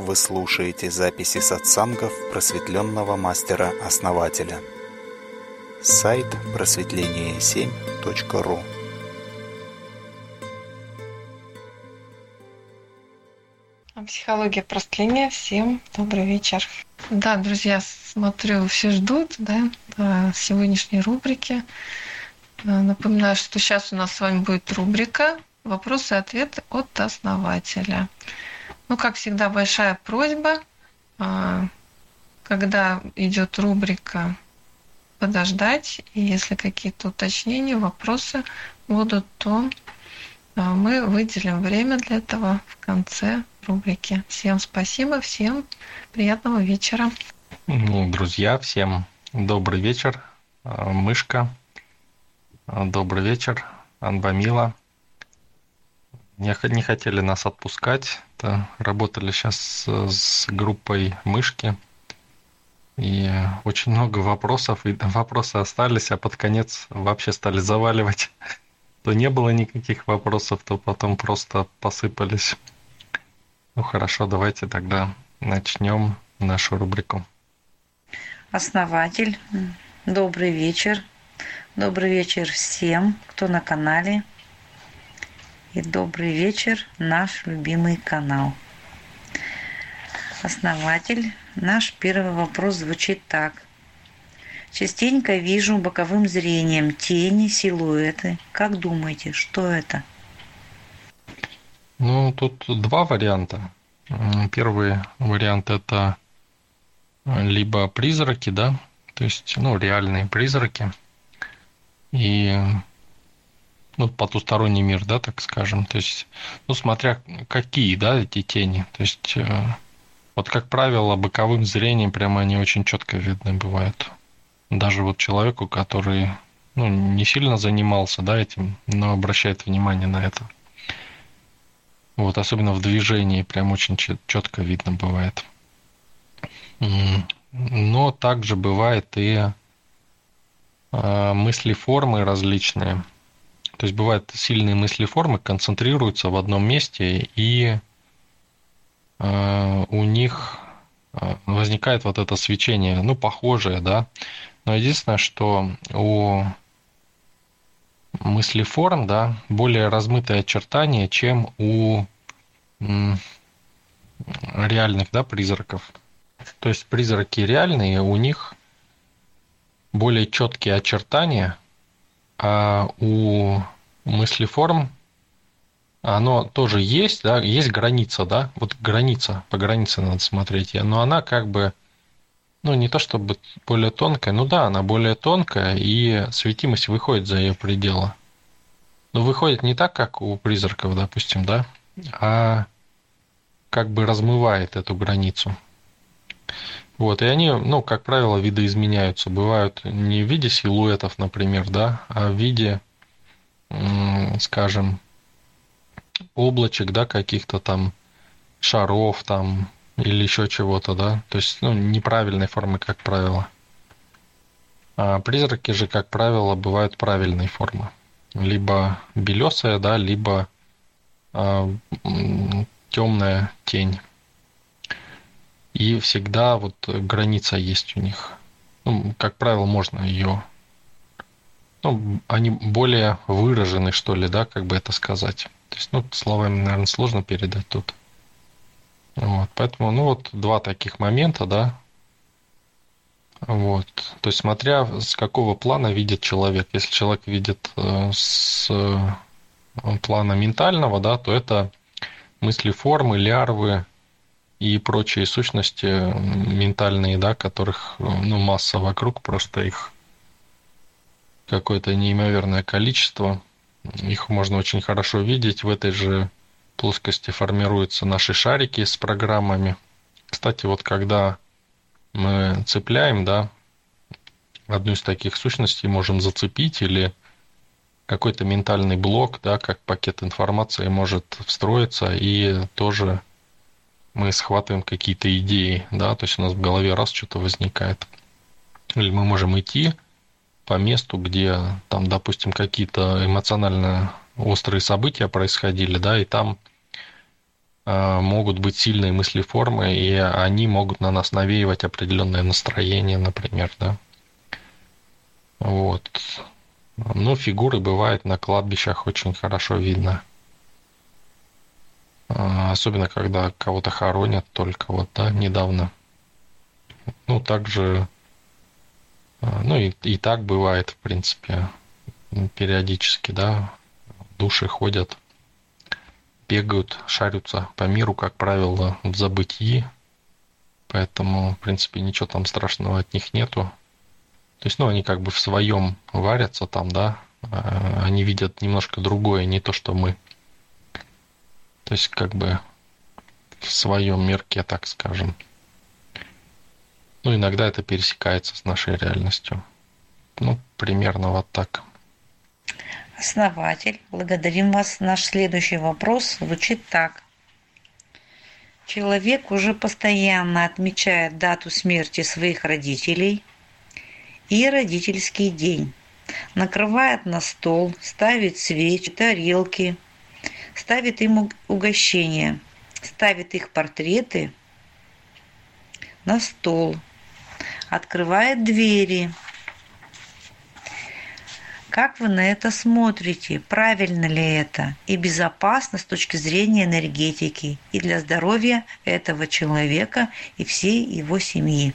Вы слушаете записи сатсангов просветленного мастера-основателя. Сайт просветление7.ру Психология просветления. Всем добрый вечер. Да, друзья, смотрю, все ждут да, сегодняшней рубрики. Напоминаю, что сейчас у нас с вами будет рубрика «Вопросы и ответы от основателя». Ну, как всегда, большая просьба, а, когда идет рубрика подождать, и если какие-то уточнения, вопросы будут, то а, мы выделим время для этого в конце рубрики. Всем спасибо, всем приятного вечера. Ну, друзья, всем добрый вечер. А, мышка, добрый вечер. Анбамила не, не хотели нас отпускать. Да, работали сейчас с, с группой мышки. И очень много вопросов, и вопросы остались, а под конец вообще стали заваливать. То не было никаких вопросов, то потом просто посыпались. Ну хорошо, давайте тогда начнем нашу рубрику. Основатель, добрый вечер. Добрый вечер всем, кто на канале и добрый вечер, наш любимый канал. Основатель, наш первый вопрос звучит так. Частенько вижу боковым зрением тени, силуэты. Как думаете, что это? Ну, тут два варианта. Первый вариант это либо призраки, да, то есть, ну, реальные призраки. И ну, потусторонний мир, да, так скажем. То есть, ну, смотря какие, да, эти тени. То есть, э, вот, как правило, боковым зрением прямо они очень четко видны бывают. Даже вот человеку, который, ну, не сильно занимался, да, этим, но обращает внимание на это. Вот, особенно в движении прям очень четко видно бывает. Но также бывает и э, мысли формы различные – то есть бывают сильные мысли формы, концентрируются в одном месте, и э, у них э, возникает вот это свечение, ну, похожее, да. Но единственное, что у мысли форм, да, более размытые очертания, чем у реальных, да, призраков. То есть призраки реальные, у них более четкие очертания – а у мыслеформ оно тоже есть, да, есть граница, да, вот граница, по границе надо смотреть, но она как бы, ну, не то чтобы более тонкая, ну да, она более тонкая, и светимость выходит за ее пределы. Но выходит не так, как у призраков, допустим, да, а как бы размывает эту границу. Вот, и они, ну, как правило, видоизменяются. Бывают не в виде силуэтов, например, да, а в виде, скажем, облачек, да, каких-то там шаров там или еще чего-то, да. То есть, ну, неправильной формы, как правило. А призраки же, как правило, бывают правильной формы. Либо белесая, да, либо а, темная тень и всегда вот граница есть у них. Ну, как правило, можно ее... Ну, они более выражены, что ли, да, как бы это сказать. То есть, ну, словами, наверное, сложно передать тут. Вот, поэтому, ну, вот два таких момента, да. Вот. То есть, смотря с какого плана видит человек. Если человек видит э, с э, плана ментального, да, то это мысли формы, лярвы, и прочие сущности ментальные, да, которых ну, масса вокруг, просто их какое-то неимоверное количество. Их можно очень хорошо видеть. В этой же плоскости формируются наши шарики с программами. Кстати, вот когда мы цепляем, да, одну из таких сущностей можем зацепить или какой-то ментальный блок, да, как пакет информации может встроиться и тоже мы схватываем какие-то идеи, да, то есть у нас в голове раз что-то возникает. Или мы можем идти по месту, где там, допустим, какие-то эмоционально острые события происходили, да, и там э, могут быть сильные мыслеформы, и они могут на нас навеивать определенное настроение, например, да. Вот. Ну, фигуры бывает на кладбищах очень хорошо видно. А, особенно, когда кого-то хоронят только вот, да, недавно. Ну, также, а, ну, и, и так бывает, в принципе, периодически, да, души ходят, бегают, шарятся по миру, как правило, в забытии. Поэтому, в принципе, ничего там страшного от них нету. То есть, ну, они как бы в своем варятся там, да, а, они видят немножко другое, не то, что мы. То есть, как бы в своем мирке, так скажем. Ну, иногда это пересекается с нашей реальностью. Ну, примерно вот так. Основатель, благодарим вас. Наш следующий вопрос звучит так. Человек уже постоянно отмечает дату смерти своих родителей и родительский день. Накрывает на стол, ставит свечи, тарелки, ставит им угощения, ставит их портреты на стол, открывает двери. Как вы на это смотрите? Правильно ли это? И безопасно с точки зрения энергетики и для здоровья этого человека и всей его семьи?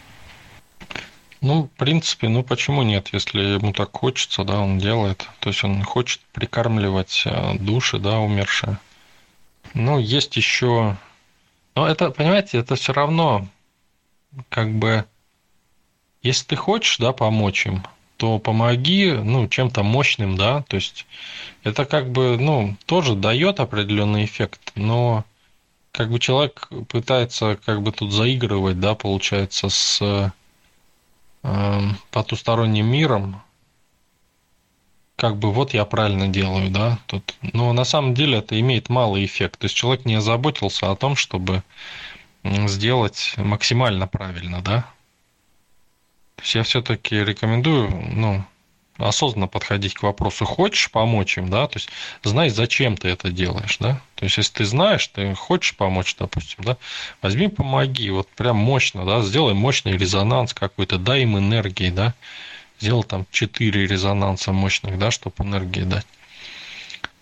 Ну, в принципе, ну почему нет, если ему так хочется, да, он делает. То есть он хочет прикармливать э, души, да, умершие. Ну, есть еще... Но это, понимаете, это все равно как бы... Если ты хочешь, да, помочь им, то помоги, ну, чем-то мощным, да, то есть это как бы, ну, тоже дает определенный эффект, но как бы человек пытается как бы тут заигрывать, да, получается, с потусторонним миром, как бы вот я правильно делаю, да, тут. Но на самом деле это имеет малый эффект. То есть человек не озаботился о том, чтобы сделать максимально правильно, да. То есть я все-таки рекомендую, ну, осознанно подходить к вопросу, хочешь помочь им, да, то есть знай, зачем ты это делаешь, да, то есть если ты знаешь, ты хочешь помочь, допустим, да, возьми, помоги, вот прям мощно, да, сделай мощный резонанс какой-то, дай им энергии, да, сделай там 4 резонанса мощных, да, чтобы энергии дать.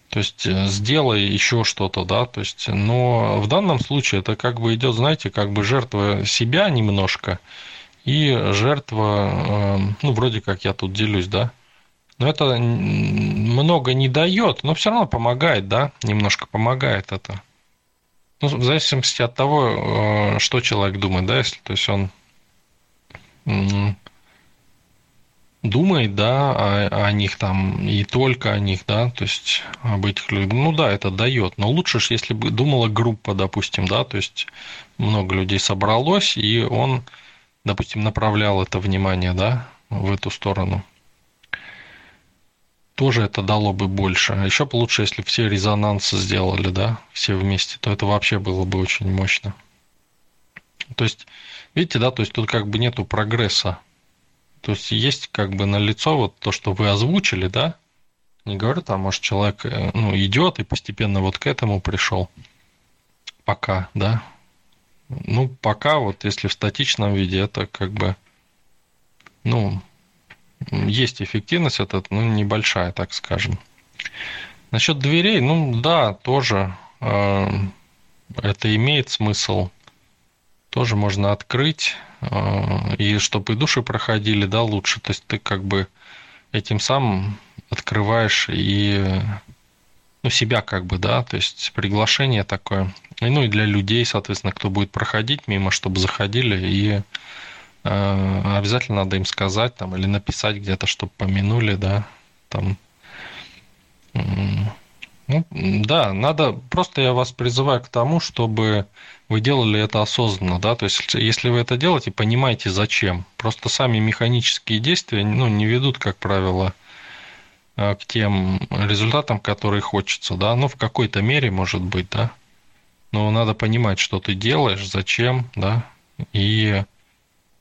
То есть э, сделай еще что-то, да, то есть, но в данном случае это как бы идет, знаете, как бы жертва себя немножко и жертва, эм, ну, вроде как я тут делюсь, да, но это много не дает, но все равно помогает, да, немножко помогает это. Ну, в зависимости от того, э, что человек думает, да, если, то есть он думает, да, о, о них там и только о них, да, то есть об этих людях. Ну да, это дает. Но лучше, если бы думала группа, допустим, да, то есть много людей собралось, и он, допустим, направлял это внимание, да, в эту сторону тоже это дало бы больше. А еще бы лучше, если все резонансы сделали, да, все вместе, то это вообще было бы очень мощно. То есть, видите, да, то есть тут как бы нету прогресса. То есть есть как бы на лицо вот то, что вы озвучили, да, не говорю там, может, человек э, ну, идет и постепенно вот к этому пришел. Пока, да. Ну, пока вот если в статичном виде, это как бы, ну, есть эффективность эта, ну, небольшая, так скажем. Насчет дверей, ну да, тоже э, это имеет смысл. Тоже можно открыть, э, и чтобы и души проходили, да, лучше. То есть ты как бы этим самым открываешь и ну, себя как бы, да, то есть приглашение такое. И, ну и для людей, соответственно, кто будет проходить мимо, чтобы заходили и обязательно надо им сказать там или написать где-то, чтобы помянули, да, там. Ну, да, надо, просто я вас призываю к тому, чтобы вы делали это осознанно, да, то есть если вы это делаете, понимаете зачем. Просто сами механические действия, ну, не ведут, как правило, э, к тем результатам, которые хочется, да, ну, в какой-то мере, может быть, да, но надо понимать, что ты делаешь, зачем, да, и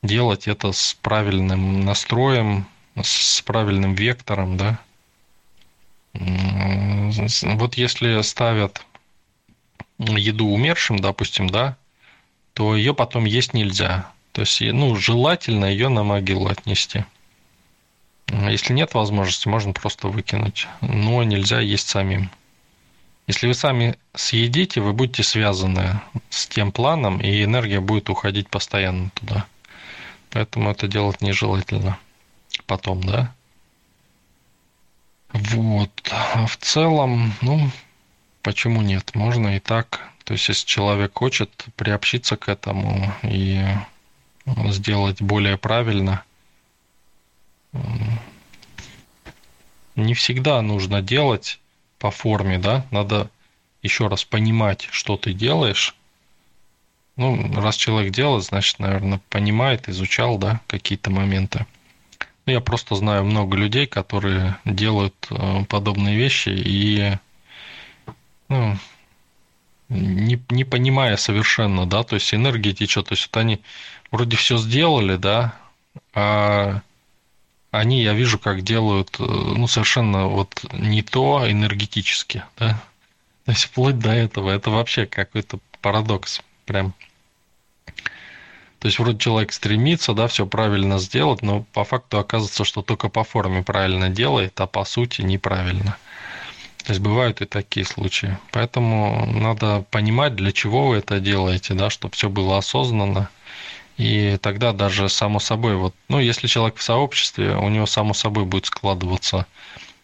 делать это с правильным настроем, с правильным вектором, да. Вот если ставят еду умершим, допустим, да, то ее потом есть нельзя. То есть, ну, желательно ее на могилу отнести. Если нет возможности, можно просто выкинуть. Но нельзя есть самим. Если вы сами съедите, вы будете связаны с тем планом, и энергия будет уходить постоянно туда. Поэтому это делать нежелательно. Потом, да? Вот. А в целом, ну, почему нет? Можно и так. То есть, если человек хочет приобщиться к этому и сделать более правильно, не всегда нужно делать по форме, да, надо еще раз понимать, что ты делаешь. Ну, раз человек делает, значит, наверное, понимает, изучал, да, какие-то моменты. Ну, я просто знаю много людей, которые делают э, подобные вещи и ну, не, не понимая совершенно, да, то есть энергия течет, то есть вот они вроде все сделали, да, а они, я вижу, как делают, э, ну, совершенно вот не то энергетически, да, то есть вплоть до этого, это вообще какой-то парадокс, прям. То есть вроде человек стремится, да, все правильно сделать, но по факту оказывается, что только по форме правильно делает, а по сути неправильно. То есть бывают и такие случаи. Поэтому надо понимать, для чего вы это делаете, да, чтобы все было осознанно. И тогда даже само собой, вот, ну, если человек в сообществе, у него само собой будет складываться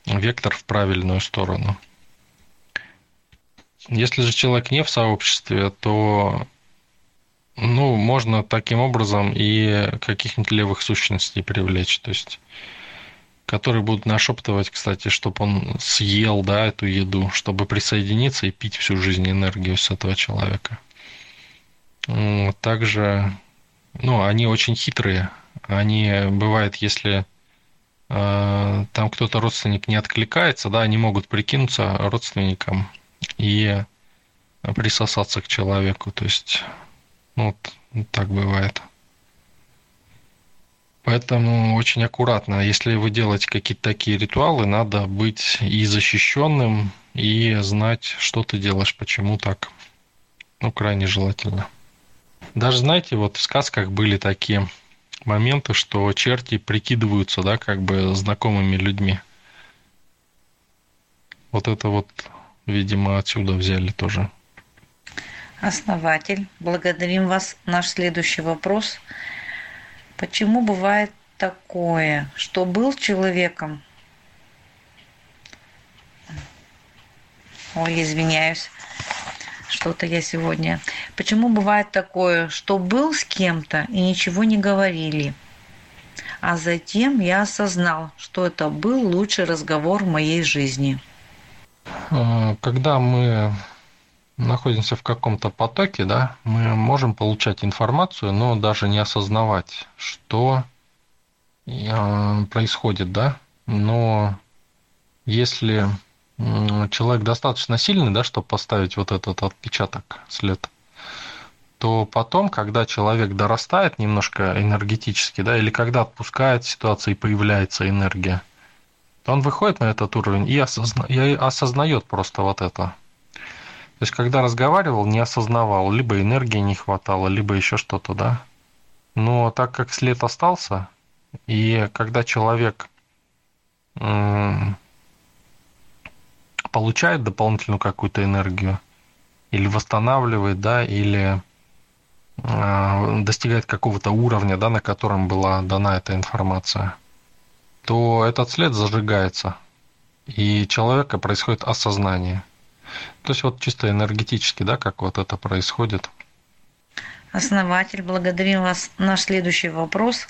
вектор в правильную сторону. Если же человек не в сообществе, то ну, можно таким образом и каких-нибудь левых сущностей привлечь. То есть которые будут нашептывать, кстати, чтобы он съел, да, эту еду, чтобы присоединиться и пить всю жизнь энергию с этого человека. Также, ну, они очень хитрые. Они, бывает, если э, там кто-то родственник не откликается, да, они могут прикинуться родственникам и присосаться к человеку. То есть, ну, вот так бывает. Поэтому очень аккуратно. Если вы делаете какие-то такие ритуалы, надо быть и защищенным, и знать, что ты делаешь, почему так. Ну, крайне желательно. Даже, знаете, вот в сказках были такие моменты, что черти прикидываются, да, как бы знакомыми людьми. Вот это вот, видимо, отсюда взяли тоже. Основатель, благодарим вас. Наш следующий вопрос – Почему бывает такое, что был человеком? Ой, извиняюсь, что-то я сегодня. Почему бывает такое, что был с кем-то и ничего не говорили? А затем я осознал, что это был лучший разговор в моей жизни. Когда мы находимся в каком-то потоке, да, мы можем получать информацию, но даже не осознавать, что э, происходит, да. Но если человек достаточно сильный, да, чтобы поставить вот этот отпечаток, след, то потом, когда человек дорастает немножко энергетически, да, или когда отпускает ситуация и появляется энергия, он выходит на этот уровень и, осозна... и осознает просто вот это. То есть, когда разговаривал, не осознавал, либо энергии не хватало, либо еще что-то, да. Но так как след остался, и когда человек получает дополнительную какую-то энергию, или восстанавливает, да, или а, достигает какого-то уровня, да, на котором была дана эта информация, то этот след зажигается, и человека происходит осознание. То есть вот чисто энергетически, да, как вот это происходит. Основатель, благодарим вас. Наш следующий вопрос.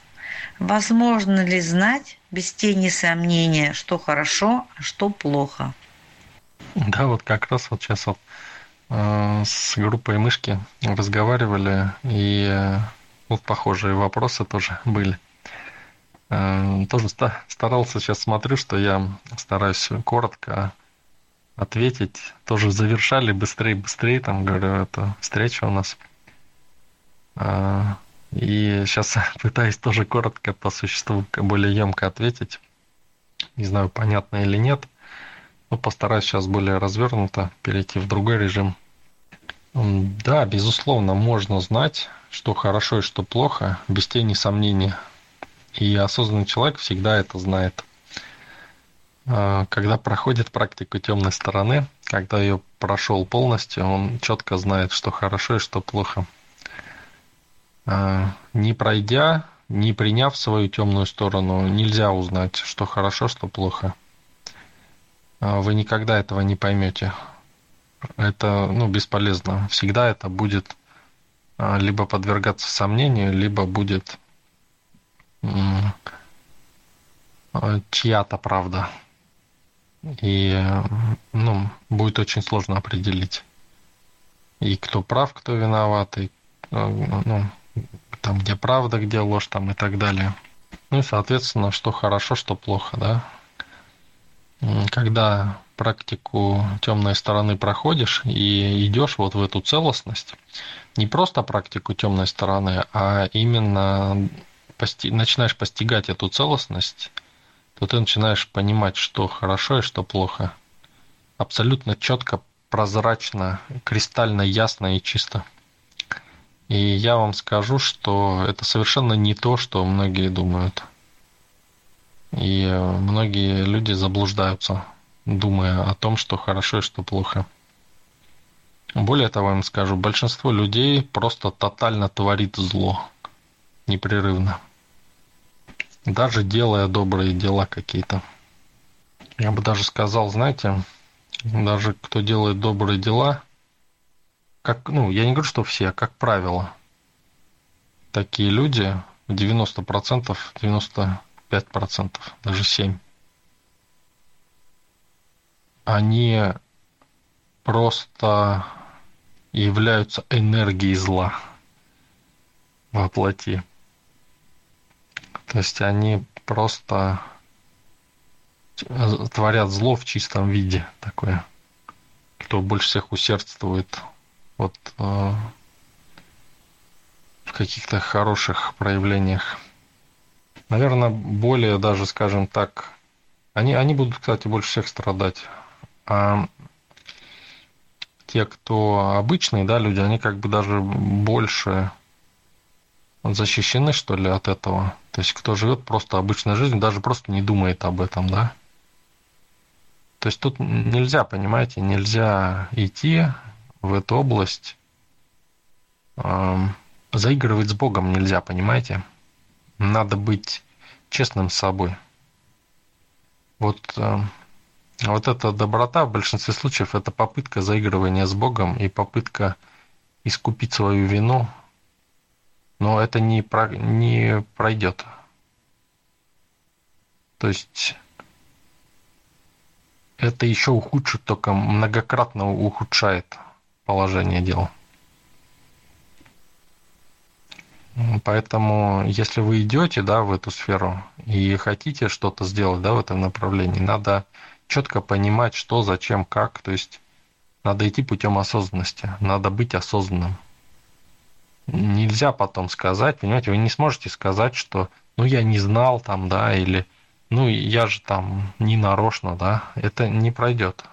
Возможно ли знать без тени сомнения, что хорошо, а что плохо? Да, вот как раз вот сейчас вот э, с группой мышки разговаривали, и э, вот похожие вопросы тоже были. Э, тоже старался сейчас смотрю, что я стараюсь коротко ответить. Тоже завершали быстрее, быстрее, там, говорю, это встреча у нас. А, и сейчас пытаюсь тоже коротко по существу, более емко ответить. Не знаю, понятно или нет. Но постараюсь сейчас более развернуто перейти в другой режим. Да, безусловно, можно знать, что хорошо и что плохо, без тени сомнений. И осознанный человек всегда это знает. А, когда проходит практику темной стороны, когда ее прошел полностью, он четко знает, что хорошо и что плохо. А, не пройдя, не приняв свою темную сторону, нельзя узнать, что хорошо, что плохо. А, вы никогда этого не поймете. Это ну, бесполезно. Всегда это будет либо подвергаться сомнению, либо будет чья-то правда и ну, будет очень сложно определить и кто прав, кто виноват, и ну, там, где правда, где ложь, там и так далее. Ну и, соответственно, что хорошо, что плохо, да. Когда практику темной стороны проходишь и идешь вот в эту целостность, не просто практику темной стороны, а именно пости... начинаешь постигать эту целостность, то ты начинаешь понимать, что хорошо и что плохо. Абсолютно четко, прозрачно, кристально ясно и чисто. И я вам скажу, что это совершенно не то, что многие думают. И многие люди заблуждаются, думая о том, что хорошо и что плохо. Более того, я вам скажу, большинство людей просто тотально творит зло непрерывно даже делая добрые дела какие-то. Я бы даже сказал, знаете, даже кто делает добрые дела, как, ну, я не говорю, что все, а как правило, такие люди, 90%, 95%, даже 7%, они просто являются энергией зла воплоти. То есть они просто творят зло в чистом виде такое. Кто больше всех усердствует вот э, в каких-то хороших проявлениях. Наверное, более даже, скажем так, они, они будут, кстати, больше всех страдать. А те, кто обычные, да, люди, они как бы даже больше защищены, что ли, от этого. То есть, кто живет просто обычной жизнью, даже просто не думает об этом, да. То есть, тут нельзя, понимаете, нельзя идти в эту область, э, заигрывать с Богом нельзя, понимаете. Надо быть честным с собой. Вот, э, вот эта доброта в большинстве случаев это попытка заигрывания с Богом и попытка искупить свою вину но это не, про, не пройдет. То есть это еще ухудшит, только многократно ухудшает положение дел. Поэтому, если вы идете да, в эту сферу и хотите что-то сделать да, в этом направлении, надо четко понимать, что, зачем, как. То есть надо идти путем осознанности, надо быть осознанным нельзя потом сказать, понимаете, вы не сможете сказать, что ну я не знал там, да, или ну я же там не нарочно, да, это не пройдет.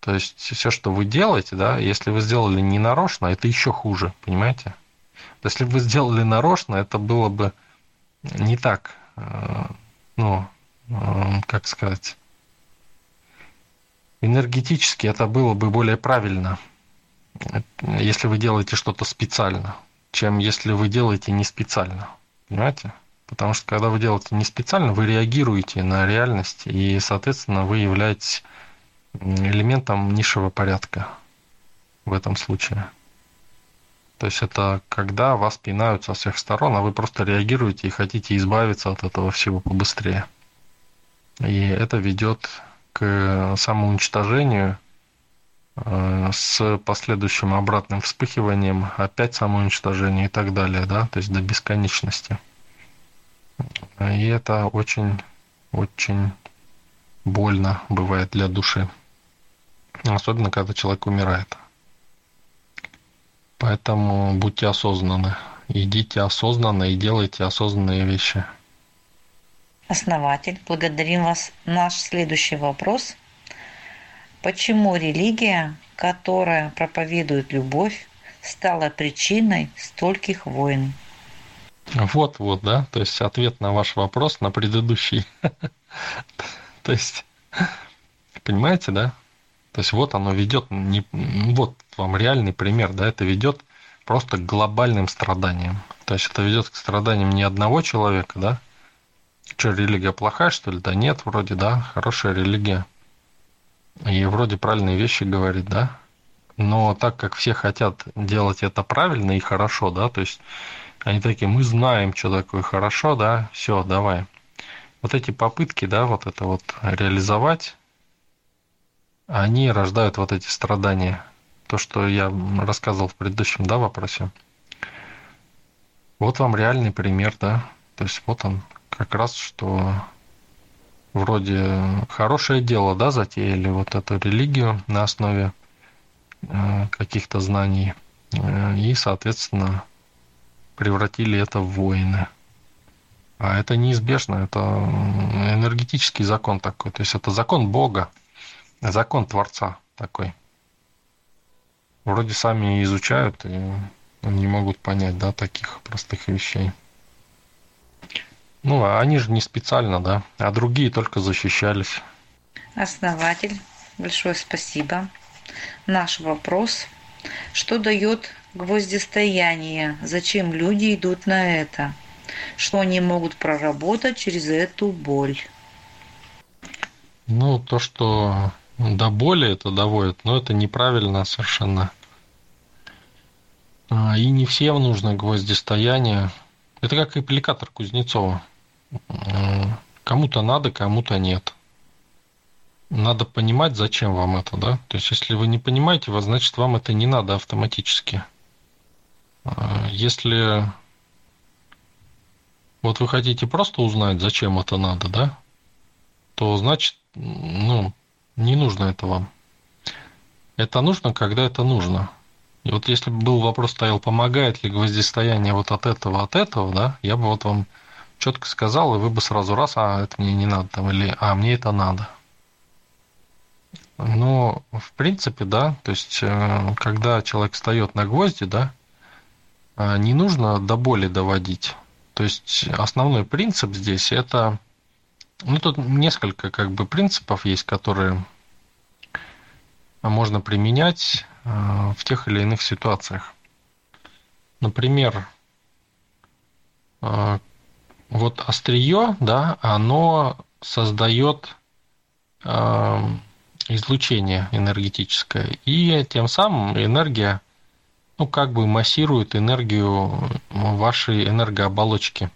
То есть все, что вы делаете, да, если вы сделали не нарочно, это еще хуже, понимаете? Если бы вы сделали нарочно, это было бы не так, э, ну, э, как сказать, энергетически это было бы более правильно – если вы делаете что-то специально, чем если вы делаете не специально. Понимаете? Потому что когда вы делаете не специально, вы реагируете на реальность, и, соответственно, вы являетесь элементом низшего порядка в этом случае. То есть это когда вас пинают со всех сторон, а вы просто реагируете и хотите избавиться от этого всего побыстрее. И это ведет к самоуничтожению с последующим обратным вспыхиванием, опять самоуничтожение и так далее, да, то есть до бесконечности. И это очень, очень больно бывает для души. Особенно, когда человек умирает. Поэтому будьте осознанны. Идите осознанно и делайте осознанные вещи. Основатель, благодарим вас. Наш следующий вопрос – Почему религия, которая проповедует любовь, стала причиной стольких войн? Вот, вот, да, то есть ответ на ваш вопрос на предыдущий. То есть, понимаете, да? То есть вот оно ведет, не, вот вам реальный пример, да, это ведет просто к глобальным страданиям. То есть это ведет к страданиям не одного человека, да? Что, религия плохая, что ли? Да нет, вроде, да, хорошая религия. И вроде правильные вещи говорит, да? Но так как все хотят делать это правильно и хорошо, да, то есть они такие, мы знаем, что такое хорошо, да, все, давай. Вот эти попытки, да, вот это вот реализовать, они рождают вот эти страдания. То, что я рассказывал в предыдущем, да, вопросе. Вот вам реальный пример, да. То есть вот он как раз, что вроде хорошее дело, да, затеяли вот эту религию на основе э, каких-то знаний. Э, и, соответственно, превратили это в войны. А это неизбежно, это энергетический закон такой. То есть это закон Бога, закон Творца такой. Вроде сами изучают и не могут понять, да, таких простых вещей. Ну, а они же не специально, да, а другие только защищались. Основатель, большое спасибо. Наш вопрос. Что дает гвоздистояние? Зачем люди идут на это? Что они могут проработать через эту боль? Ну, то, что до боли это доводит, но это неправильно совершенно. А, и не всем нужно гвоздистояние. Это как аппликатор Кузнецова. Кому-то надо, кому-то нет. Надо понимать, зачем вам это, да? То есть, если вы не понимаете, значит, вам это не надо автоматически. А, если вот вы хотите просто узнать, зачем это надо, да, то значит, ну, не нужно это вам. Это нужно, когда это нужно. И вот если бы был вопрос стоял, помогает ли гвоздистояние вот от этого, от этого, да, я бы вот вам четко сказал, и вы бы сразу раз, а это мне не надо, там, или а мне это надо. Но, в принципе, да, то есть, э, когда человек встает на гвозди, да, э, не нужно до боли доводить. То есть, основной принцип здесь это, ну, тут несколько, как бы, принципов есть, которые можно применять э, в тех или иных ситуациях. Например, вот острие, да, оно создает э, излучение энергетическое, и тем самым энергия, ну, как бы массирует энергию вашей энергооболочки.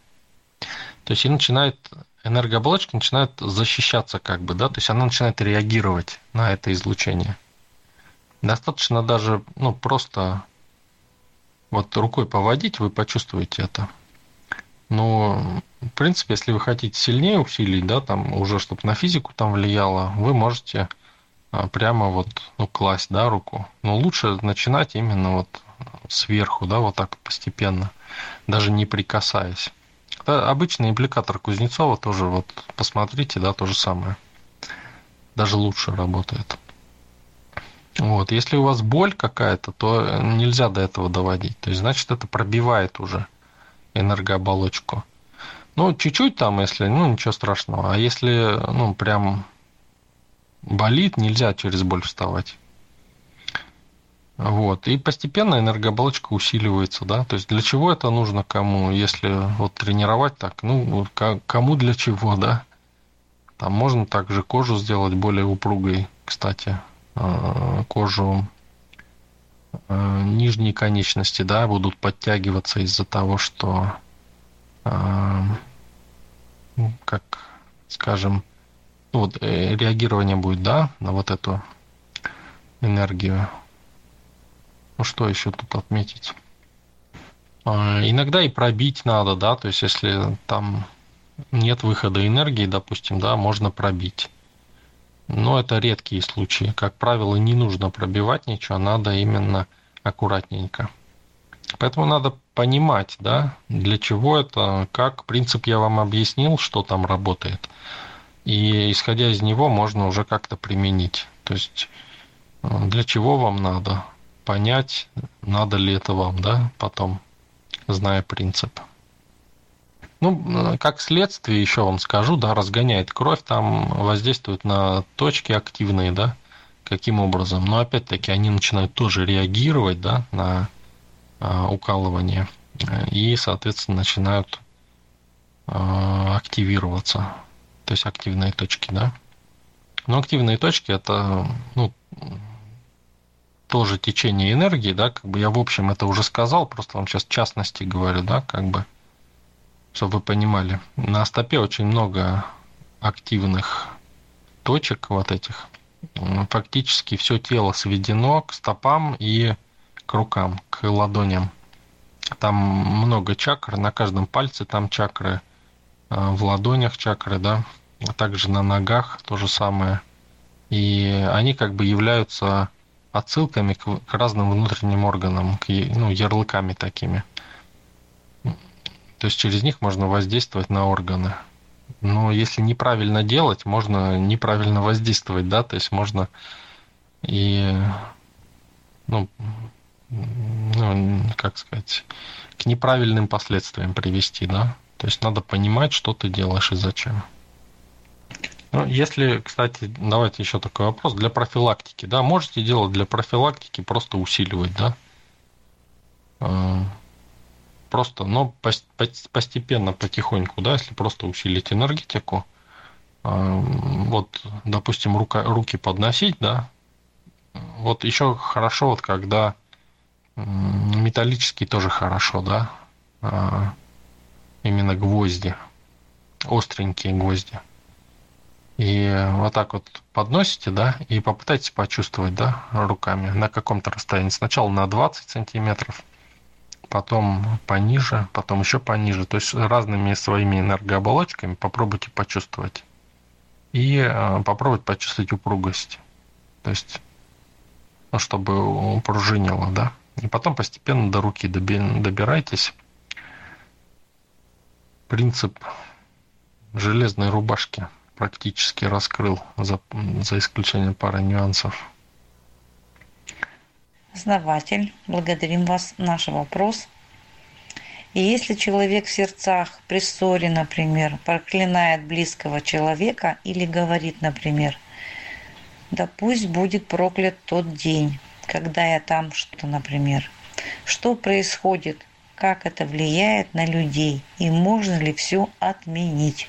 То есть и начинает энергооболочка начинает защищаться, как бы, да, то есть она начинает реагировать на это излучение. Достаточно даже, ну, просто вот рукой поводить, вы почувствуете это. Но, в принципе, если вы хотите сильнее усилить, да, там уже, чтобы на физику там влияло, вы можете а, прямо вот, ну, класть, да, руку. Но лучше начинать именно вот сверху, да, вот так постепенно, даже не прикасаясь. Обычный импликатор Кузнецова тоже, вот, посмотрите, да, то же самое. Даже лучше работает. Вот, если у вас боль какая-то, то нельзя до этого доводить. То есть, значит, это пробивает уже энергооболочку. Ну, чуть-чуть там, если, ну, ничего страшного. А если, ну, прям болит, нельзя через боль вставать. Вот. И постепенно энергооболочка усиливается, да. То есть для чего это нужно кому? Если вот тренировать так, ну, кому для чего, да? Там можно также кожу сделать более упругой, кстати. А, кожу нижние конечности, да, будут подтягиваться из-за того, что, э, ну, как, скажем, ну, вот, э, реагирование будет, да, на вот эту энергию. Ну, что еще тут отметить? Иногда и пробить надо, да, то есть если там нет выхода энергии, допустим, да, можно пробить. Но это редкие случаи. Как правило, не нужно пробивать ничего, надо именно аккуратненько. Поэтому надо понимать, да, для чего это, как принцип я вам объяснил, что там работает. И исходя из него можно уже как-то применить. То есть э, для чего вам надо? Понять, надо ли это вам, да, потом, зная принцип. Ну, э, как следствие, еще вам скажу, да, разгоняет кровь, там воздействует на точки активные, да, каким образом. Но опять-таки они начинают тоже реагировать, да, на а, укалывание и, соответственно, начинают а, активироваться. То есть активные точки, да. Но активные точки это, ну, тоже течение энергии, да, как бы я в общем это уже сказал, просто вам сейчас частности говорю, да, как бы чтобы вы понимали. На стопе очень много активных точек вот этих. Фактически все тело сведено к стопам и к рукам, к ладоням. Там много чакр, на каждом пальце там чакры, а, в ладонях чакры, да, а также на ногах то же самое. И они как бы являются отсылками к разным внутренним органам, к ну, ярлыками такими. То есть через них можно воздействовать на органы. Но если неправильно делать, можно неправильно воздействовать, да, то есть можно и, ну, ну, как сказать, к неправильным последствиям привести, да. То есть надо понимать, что ты делаешь и зачем. Ну, если, кстати, давайте еще такой вопрос для профилактики, да, можете делать для профилактики просто усиливать, да, а, просто, но постепенно, потихоньку, да, если просто усилить энергетику, а, вот, допустим, рука, руки подносить, да, вот еще хорошо, вот когда металлический тоже хорошо, да, а, именно гвозди, остренькие гвозди. И вот так вот подносите, да, и попытайтесь почувствовать, да, руками на каком-то расстоянии. Сначала на 20 сантиметров, потом пониже, потом еще пониже. То есть разными своими энергооболочками попробуйте почувствовать. И э, попробовать почувствовать упругость. То есть, ну, чтобы упружинило, да. И потом постепенно до руки добирайтесь. Принцип железной рубашки практически раскрыл, за, за исключением пары нюансов. Основатель, благодарим вас. Наш вопрос. И если человек в сердцах при ссоре, например, проклинает близкого человека или говорит, например, да пусть будет проклят тот день, когда я там что, например. Что происходит, как это влияет на людей и можно ли все отменить?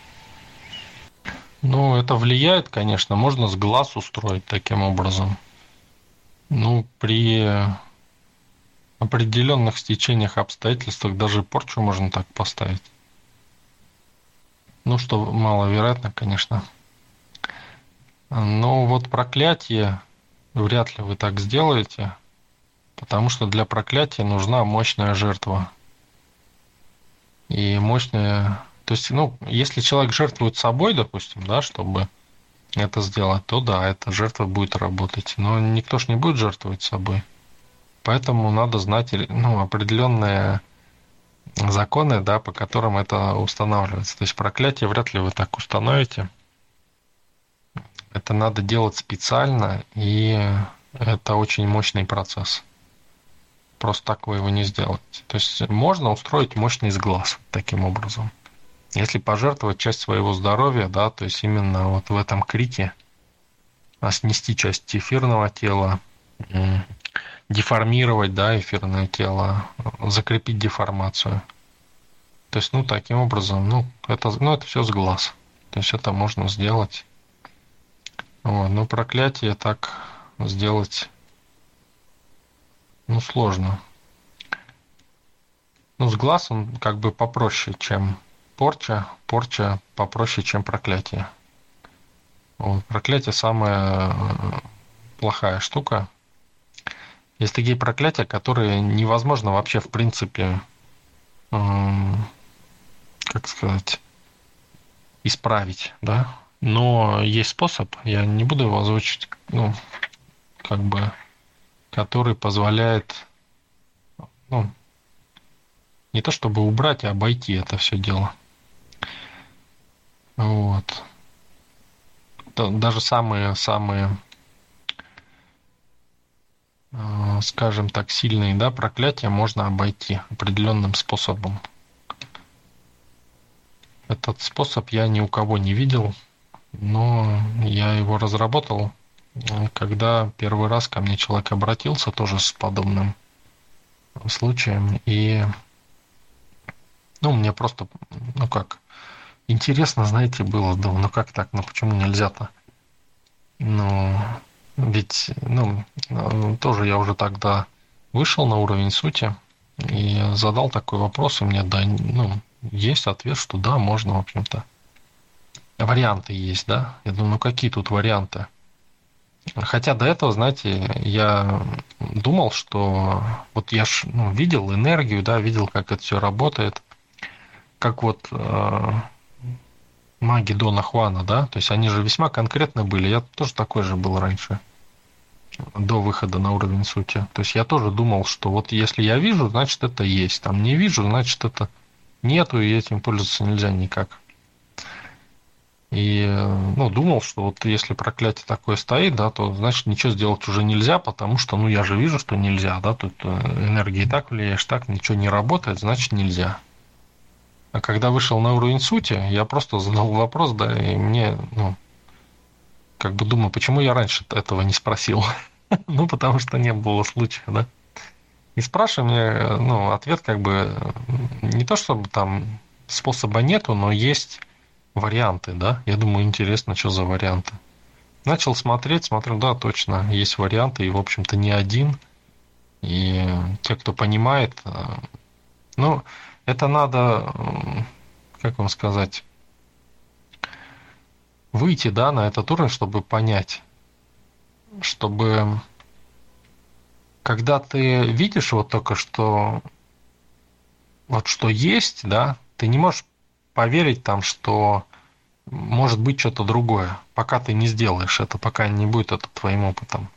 Ну, это влияет, конечно. Можно с глаз устроить таким образом. Ну, при определенных стечениях обстоятельствах даже порчу можно так поставить. Ну, что маловероятно, конечно. Но вот проклятие вряд ли вы так сделаете, потому что для проклятия нужна мощная жертва. И мощная... То есть, ну, если человек жертвует собой, допустим, да, чтобы это сделать, то да, эта жертва будет работать. Но никто ж не будет жертвовать собой. Поэтому надо знать ну, определенные законы, да, по которым это устанавливается. То есть проклятие вряд ли вы так установите. Это надо делать специально, и это очень мощный процесс. Просто так вы его не сделаете. То есть можно устроить мощный сглаз таким образом. Если пожертвовать часть своего здоровья, да, то есть именно вот в этом крике а снести часть эфирного тела, деформировать, да, эфирное тело, закрепить деформацию. То есть, ну, таким образом, ну, это, ну, это все с глаз. То есть это можно сделать. Вот. Но проклятие так сделать, ну, сложно. Ну, с глаз он как бы попроще, чем порча, порча попроще, чем проклятие. Вот, проклятие самая э, плохая штука. Есть такие проклятия, которые невозможно вообще в принципе, как сказать, исправить, да. Но есть способ, я не буду его озвучить, ну, как бы, который позволяет, ну, не то чтобы убрать, а обойти это все дело. Вот. Даже самые-самые э, скажем так, сильные, да, проклятия можно обойти определенным способом. Этот способ я ни у кого не видел, но я его разработал, когда первый раз ко мне человек обратился тоже с подобным случаем, и ну, мне просто, ну как, интересно, знаете, было, думаю, ну как так, ну почему нельзя-то? Ну, ведь, ну, тоже я уже тогда вышел на уровень сути и задал такой вопрос, и мне, да, ну, есть ответ, что да, можно, в общем-то. Варианты есть, да? Я думаю, ну какие тут варианты? Хотя до этого, знаете, я думал, что вот я ж, ну, видел энергию, да, видел, как это все работает, как вот э, маги Дона Хуана, да, то есть они же весьма конкретно были. Я тоже такой же был раньше, до выхода на уровень сути. То есть я тоже думал, что вот если я вижу, значит это есть, там не вижу, значит это нету, и этим пользоваться нельзя никак. И ну, думал, что вот если проклятие такое стоит, да, то значит ничего сделать уже нельзя, потому что ну я же вижу, что нельзя, да, тут э, энергии так влияешь, так ничего не работает, значит нельзя. А когда вышел на уровень сути, я просто задал вопрос, да, и мне, ну, как бы думаю, почему я раньше этого не спросил? ну, потому что не было случая, да. И спрашиваю мне, ну, ответ как бы не то, чтобы там способа нету, но есть варианты, да. Я думаю, интересно, что за варианты. Начал смотреть, смотрю, да, точно, есть варианты, и, в общем-то, не один. И те, кто понимает, э, ну, это надо, как вам сказать, выйти, да, на этот уровень, чтобы понять, чтобы когда ты видишь вот только что вот что есть, да, ты не можешь поверить там, что может быть что-то другое, пока ты не сделаешь это, пока не будет это твоим опытом.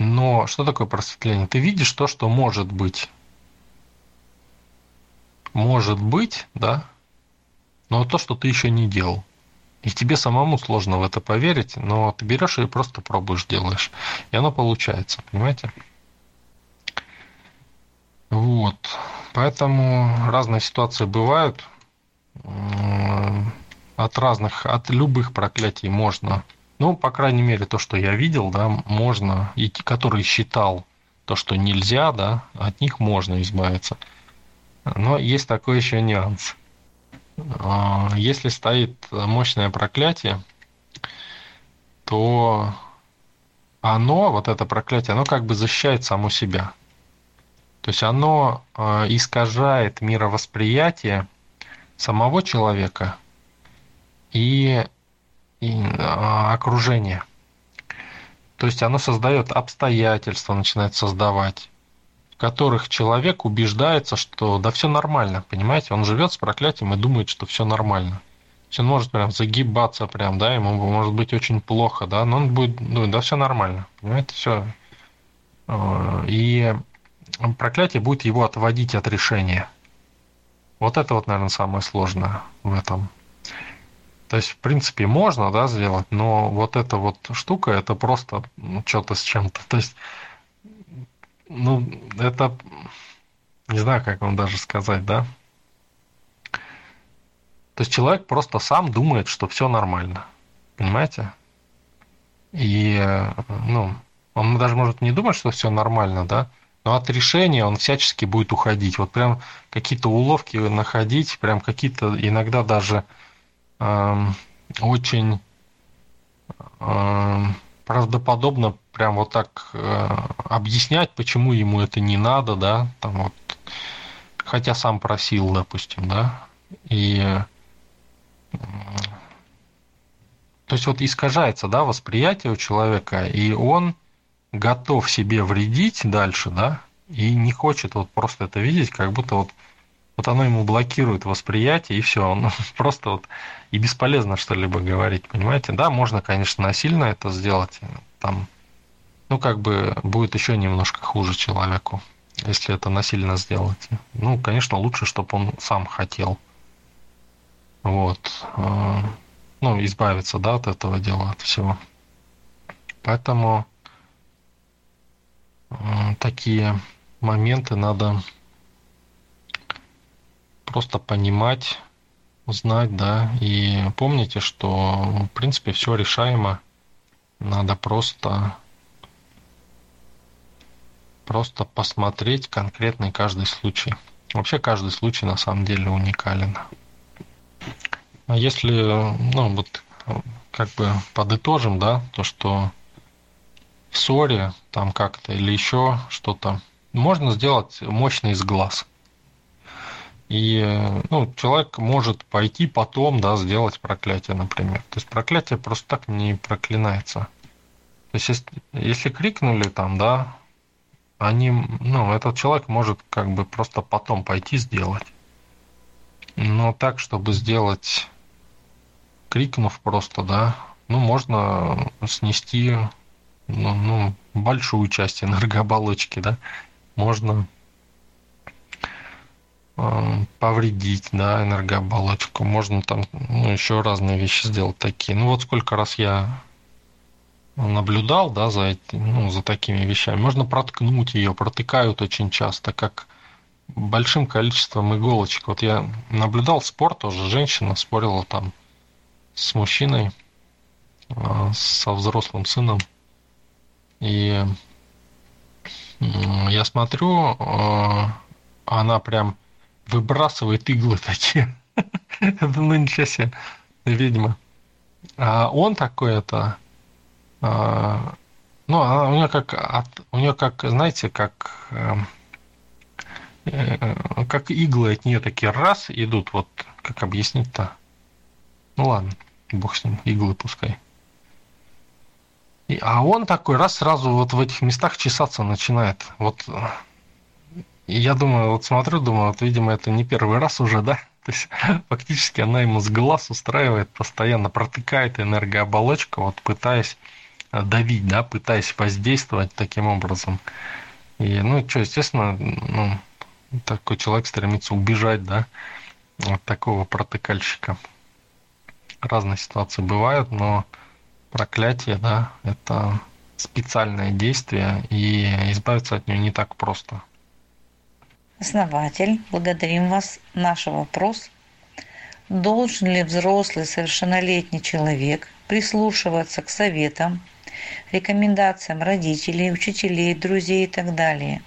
Но что такое просветление? Ты видишь то, что может быть может быть, да, но то, что ты еще не делал. И тебе самому сложно в это поверить, но ты берешь и просто пробуешь, делаешь. И оно получается, понимаете? Вот. Поэтому разные ситуации бывают. От разных, от любых проклятий можно, ну, по крайней мере, то, что я видел, да, можно, и который считал то, что нельзя, да, от них можно избавиться. Но есть такой еще нюанс. А, если стоит мощное проклятие, то оно, вот это проклятие, оно как бы защищает само себя. То есть оно а, искажает мировосприятие самого человека и, и а, окружения. То есть оно создает обстоятельства, начинает создавать которых человек убеждается, что да все нормально, понимаете? Он живет с проклятием и думает, что все нормально. Он может прям загибаться прям, да, ему может быть очень плохо, да, но он будет, ну, да, все нормально, понимаете, все. Э, и проклятие будет его отводить от решения. Вот это вот, наверное, самое сложное в этом. То есть, в принципе, можно, да, сделать, но вот эта вот штука, это просто ну, что-то с чем-то. То есть, ну, это... Не знаю, как вам даже сказать, да? То есть человек просто сам думает, что все нормально. Понимаете? И, ну, он даже может не думать, что все нормально, да? Но от решения он всячески будет уходить. Вот прям какие-то уловки находить, прям какие-то иногда даже эм, очень эм, правдоподобно прям вот так э, объяснять, почему ему это не надо, да, там вот, хотя сам просил, допустим, да, и то есть вот искажается, да, восприятие у человека, и он готов себе вредить дальше, да, и не хочет вот просто это видеть, как будто вот вот оно ему блокирует восприятие, и все, он просто вот и бесполезно что-либо говорить, понимаете? Да, можно, конечно, насильно это сделать, там, ну, как бы будет еще немножко хуже человеку, если это насильно сделать. Ну, конечно, лучше, чтобы он сам хотел. Вот. Э, ну, избавиться, да, от этого дела, от всего. Поэтому такие моменты надо просто понимать, знать, да, и помните, что, в принципе, все решаемо. Надо просто просто посмотреть конкретный каждый случай. Вообще каждый случай на самом деле уникален. А если, ну вот, как бы подытожим, да, то, что в ссоре там как-то или еще что-то, можно сделать мощный из глаз. И ну, человек может пойти потом, да, сделать проклятие, например. То есть проклятие просто так не проклинается. То есть если, если крикнули там, да, они, ну, этот человек может как бы просто потом пойти сделать. Но так, чтобы сделать, крикнув просто, да, ну, можно снести ну, ну, большую часть энергооболочки, да, можно э, повредить, да, энергооболочку, можно там, ну, еще разные вещи сделать такие. Ну, вот сколько раз я наблюдал, да, за ну, за такими вещами. Можно проткнуть ее, протыкают очень часто, как большим количеством иголочек. Вот я наблюдал спор тоже, женщина спорила там с мужчиной, э, со взрослым сыном, и я смотрю, э, она прям выбрасывает иглы такие. ну ничего себе, ведьма. А он такой это, а, ну, у нее как, у нее как, знаете, как, э, э, как иглы от нее такие раз идут, вот, как объяснить-то? Ну ладно, бог с ним, иглы пускай. И, а он такой раз сразу вот в этих местах чесаться начинает. Вот и я думаю, вот смотрю, думаю, вот, видимо, это не первый раз уже, да? То есть фактически она ему с глаз устраивает, постоянно протыкает энергооболочку, вот пытаясь э, давить, да, пытаясь воздействовать таким образом. И, ну, что, естественно, ну, такой человек стремится убежать, да, от такого протыкальщика. Разные ситуации бывают, но проклятие, да, это специальное действие, и избавиться от него не так просто. Основатель, благодарим вас. Наш вопрос. Должен ли взрослый совершеннолетний человек прислушиваться к советам, рекомендациям родителей, учителей, друзей и так далее?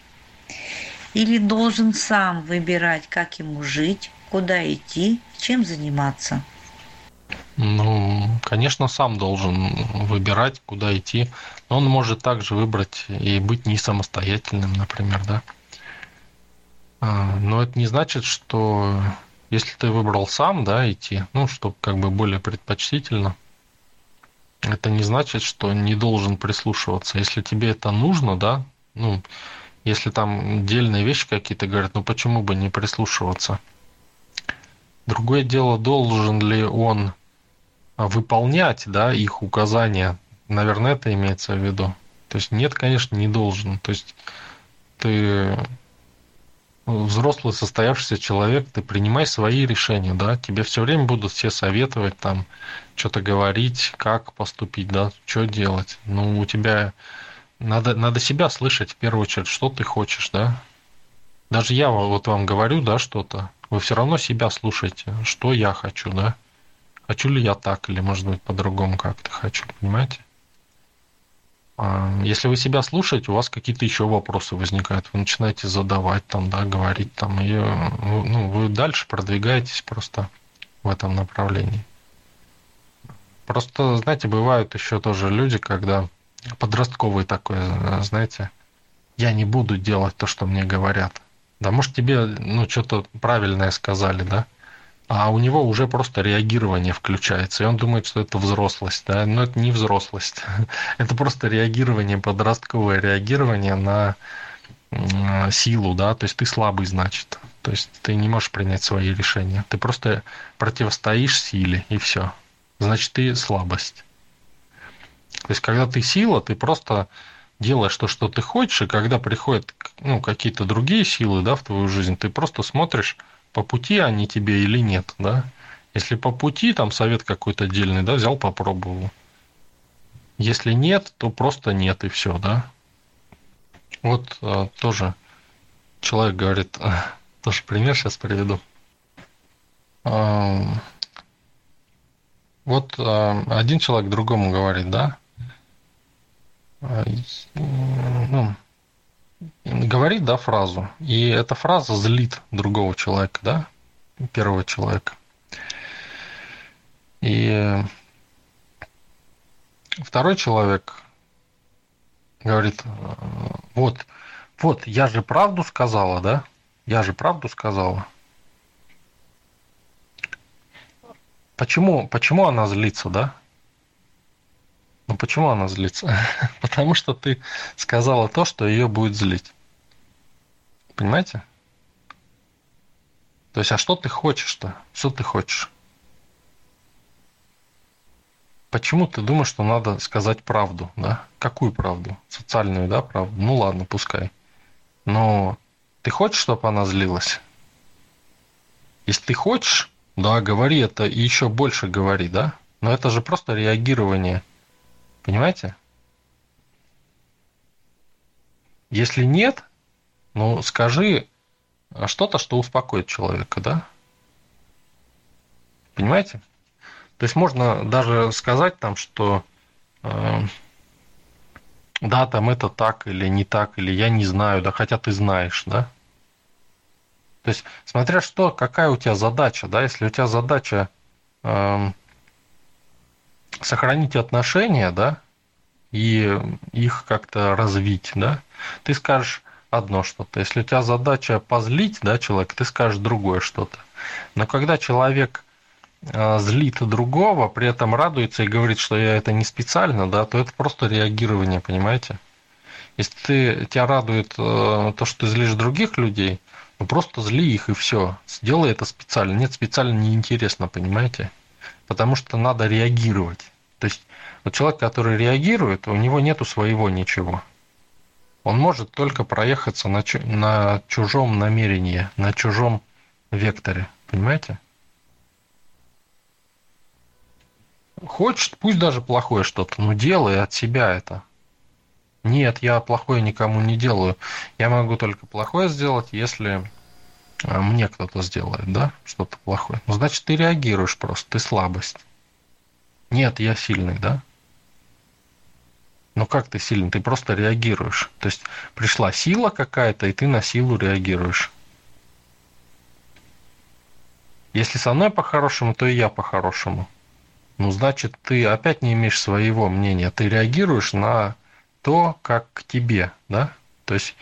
Или должен сам выбирать, как ему жить, куда идти, чем заниматься? Ну, конечно, сам должен выбирать, куда идти. Но он может также выбрать и быть не самостоятельным, например, да. А, но это не значит, что если ты выбрал сам, да, идти, ну, что как бы более предпочтительно, это не значит, что не должен прислушиваться. Если тебе это нужно, да, ну, если там отдельные вещи какие-то говорят, ну почему бы не прислушиваться? Другое дело, должен ли он выполнять да, их указания. Наверное, это имеется в виду. То есть нет, конечно, не должен. То есть ты взрослый состоявшийся человек, ты принимай свои решения, да, тебе все время будут все советовать там, что-то говорить, как поступить, да, что делать. Ну, у тебя надо, надо себя слышать в первую очередь, что ты хочешь, да. Даже я вот вам говорю, да, что-то, вы все равно себя слушаете, что я хочу, да. Хочу ли я так, или, может быть, по-другому как-то хочу, понимаете? А, если вы себя слушаете, у вас какие-то еще вопросы возникают. Вы начинаете задавать, там, да, говорить, там, и ну, вы дальше продвигаетесь просто в этом направлении. Просто, знаете, бывают еще тоже люди, когда подростковый такой, знаете, я не буду делать то, что мне говорят. Да, может, тебе, ну, что-то правильное сказали, да? А у него уже просто реагирование включается, и он думает, что это взрослость, да, но это не взрослость, это просто реагирование, подростковое реагирование на силу, да, то есть ты слабый, значит, то есть ты не можешь принять свои решения, ты просто противостоишь силе, и все, значит, ты слабость. То есть, когда ты сила, ты просто делаешь то, что ты хочешь, и когда приходят ну, какие-то другие силы да, в твою жизнь, ты просто смотришь, по пути они тебе или нет, да. Если по пути, там совет какой-то отдельный, да, взял, попробовал. Если нет, то просто нет и все, да. Вот э, тоже человек говорит, тоже пример сейчас приведу. Э, вот э, один человек другому говорит, да, э, ну, говорит, да, фразу, и эта фраза злит другого человека, да, первого человека. И второй человек говорит, вот, вот, я же правду сказала, да? Я же правду сказала. Почему, почему она злится, да? Ну почему она злится? Потому что ты сказала то, что ее будет злить. Понимаете? То есть, а что ты хочешь-то? Что ты хочешь? Почему ты думаешь, что надо сказать правду, да? Какую правду? Социальную, да, правду? Ну ладно, пускай. Но ты хочешь, чтобы она злилась? Если ты хочешь, да, говори это и еще больше говори, да? Но это же просто реагирование. Понимаете? Если нет, ну скажи что-то, что успокоит человека, да? Понимаете? То есть можно даже сказать там, что э, да, там это так или не так, или я не знаю, да, хотя ты знаешь, да. То есть, смотря что, какая у тебя задача, да, если у тебя задача э, сохранить отношения, да, и их как-то развить, да, ты скажешь одно что-то. Если у тебя задача позлить, да, человека, ты скажешь другое что-то. Но когда человек а, злит другого, при этом радуется и говорит, что я это не специально, да, то это просто реагирование, понимаете? Если ты, тебя радует э, то, что ты злишь других людей, ну просто зли их и все. Сделай это специально. Нет, специально неинтересно, понимаете? Потому что надо реагировать. То есть вот человек, который реагирует, у него нету своего ничего. Он может только проехаться на, на чужом намерении, на чужом векторе. Понимаете? Хочет, пусть даже плохое что-то, но делай от себя это. Нет, я плохое никому не делаю. Я могу только плохое сделать, если мне кто-то сделает, да, что-то плохое. Ну, значит, ты реагируешь просто, ты слабость. Нет, я сильный, да? Ну как ты сильный? Ты просто реагируешь. То есть пришла сила какая-то, и ты на силу реагируешь. Если со мной по-хорошему, то и я по-хорошему ну, значит, ты опять не имеешь своего мнения. Ты реагируешь на то, как к тебе, да? То есть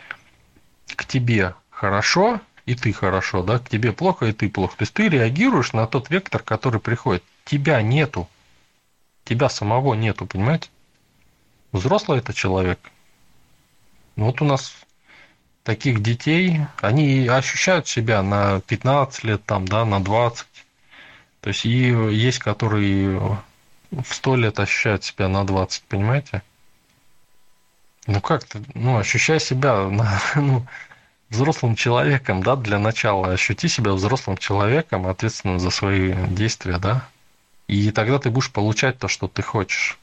к тебе хорошо, и ты хорошо, да? К тебе плохо, и ты плохо. То есть ты реагируешь на тот вектор, который приходит. Тебя нету. Тебя самого нету, понимаете? Взрослый это человек. Ну, вот у нас таких детей, они ощущают себя на 15 лет, там, да, на 20. То есть и есть, которые в сто лет ощущают себя на 20, понимаете? Ну как ты, ну ощущай себя на, ну, взрослым человеком, да, для начала. Ощути себя взрослым человеком, ответственным за свои действия, да. И тогда ты будешь получать то, что ты хочешь.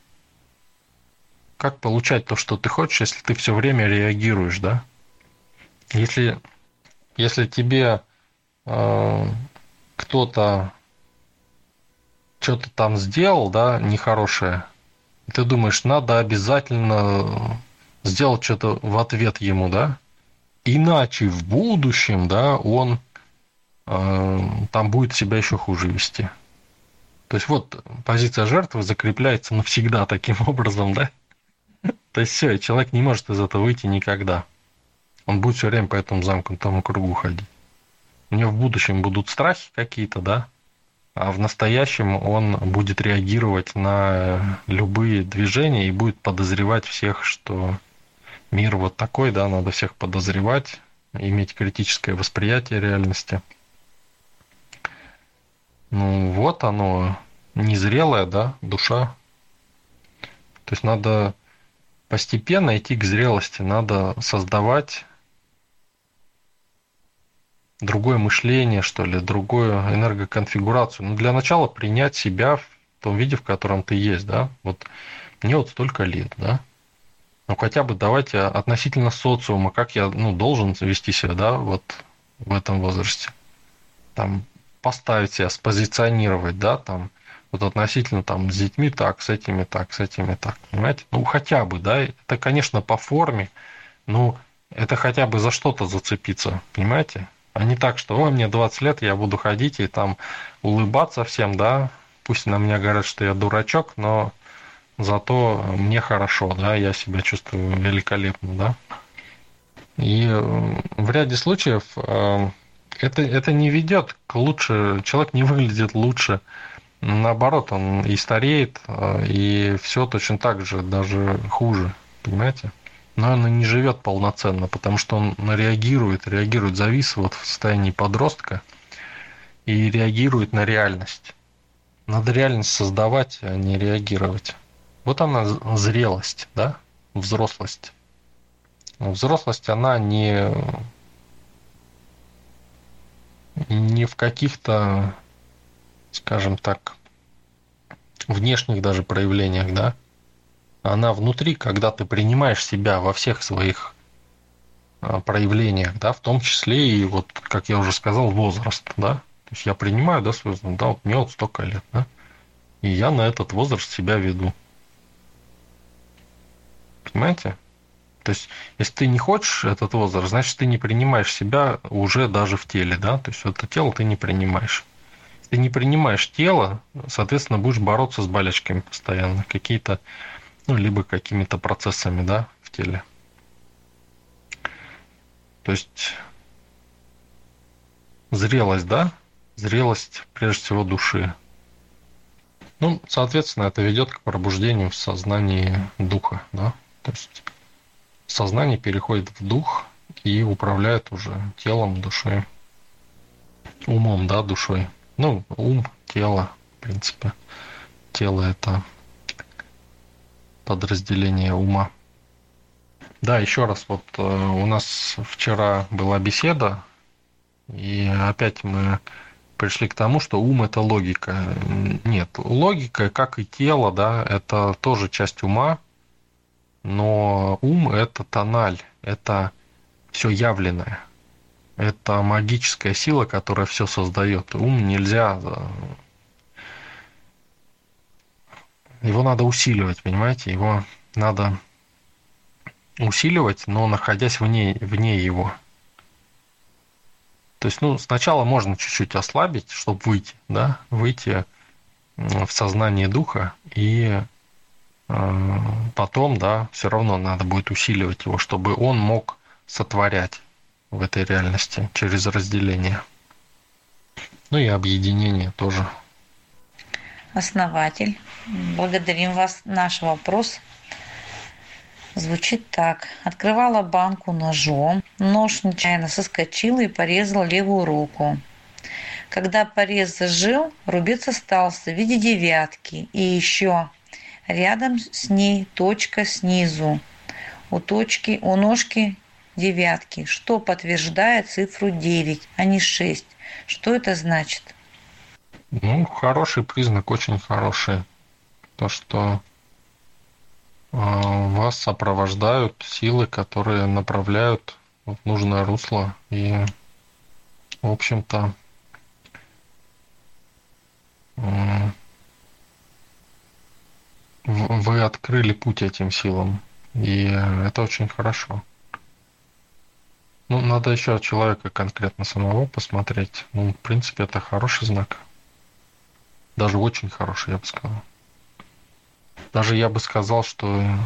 Как получать то, что ты хочешь, если ты все время реагируешь, да? Если, если тебе э, кто-то что-то там сделал, да, нехорошее, ты думаешь, надо обязательно сделать что-то в ответ ему, да, иначе в будущем, да, он э, там будет себя еще хуже вести. То есть вот позиция жертвы закрепляется навсегда таким образом, да? То есть все, человек не может из этого выйти никогда. Он будет все время по этому замкнутому кругу ходить. У него в будущем будут страхи какие-то, да? а в настоящем он будет реагировать на любые движения и будет подозревать всех, что мир вот такой, да, надо всех подозревать, иметь критическое восприятие реальности. Ну вот оно, незрелая, да, душа. То есть надо постепенно идти к зрелости, надо создавать другое мышление, что ли, другую энергоконфигурацию. Ну, для начала принять себя в том виде, в котором ты есть, да. Вот мне вот столько лет, да. Ну, хотя бы давайте относительно социума, как я ну, должен вести себя, да, вот в этом возрасте. Там поставить себя, спозиционировать, да, там, вот относительно там с детьми так, с этими так, с этими так, понимаете? Ну, хотя бы, да, это, конечно, по форме, ну, это хотя бы за что-то зацепиться, понимаете? А не так, что, о, мне 20 лет, я буду ходить и там улыбаться всем, да, пусть на меня говорят, что я дурачок, но зато мне хорошо, да, я себя чувствую великолепно, да. И в ряде случаев э, это, это не ведет к лучше, человек не выглядит лучше, наоборот, он и стареет, э, и все точно так же, даже хуже, понимаете? Но он не живет полноценно, потому что он реагирует, реагирует, завис вот в состоянии подростка и реагирует на реальность. Надо реальность создавать, а не реагировать. Вот она зрелость, да, взрослость. Взрослость, она не, не в каких-то, скажем так, внешних даже проявлениях, да. Она внутри, когда ты принимаешь себя во всех своих а, проявлениях, да, в том числе и вот, как я уже сказал, возраст, да. То есть я принимаю, да, свой возраст, да, вот мне вот столько лет, да, и я на этот возраст себя веду. Понимаете? То есть, если ты не хочешь этот возраст, значит, ты не принимаешь себя уже даже в теле, да? То есть, это тело ты не принимаешь. Если ты не принимаешь тело, соответственно, будешь бороться с болячками постоянно, какие-то, ну, либо какими-то процессами, да, в теле. То есть, зрелость, да? Зрелость, прежде всего, души. Ну, соответственно, это ведет к пробуждению в сознании духа, да? То есть сознание переходит в дух и управляет уже телом, душой, умом, да, душой. Ну, ум, тело, в принципе. Тело – это подразделение ума. Да, еще раз, вот э, у нас вчера была беседа, и опять мы пришли к тому, что ум это логика. Нет, логика, как и тело, да, это тоже часть ума, но ум – это тональ, это все явленное. Это магическая сила, которая все создает. Ум нельзя... Э, его надо усиливать, понимаете? Его надо усиливать, но находясь вне, вне его. То есть, ну, сначала можно чуть-чуть ослабить, чтобы выйти, да, выйти в сознание духа и потом, да, все равно надо будет усиливать его, чтобы он мог сотворять в этой реальности через разделение. Ну и объединение тоже. Основатель, благодарим вас. Наш вопрос звучит так. Открывала банку ножом, нож нечаянно соскочил и порезал левую руку. Когда порез зажил, рубец остался в виде девятки и еще Рядом с ней точка снизу. У точки, у ножки девятки, что подтверждает цифру 9, а не 6. Что это значит? Ну, хороший признак, очень хороший. То, что э, вас сопровождают силы, которые направляют в нужное русло. И, в общем-то, э, вы открыли путь этим силам, и это очень хорошо. Ну, надо еще человека конкретно самого посмотреть. Ну, в принципе, это хороший знак. Даже очень хороший, я бы сказал. Даже я бы сказал, что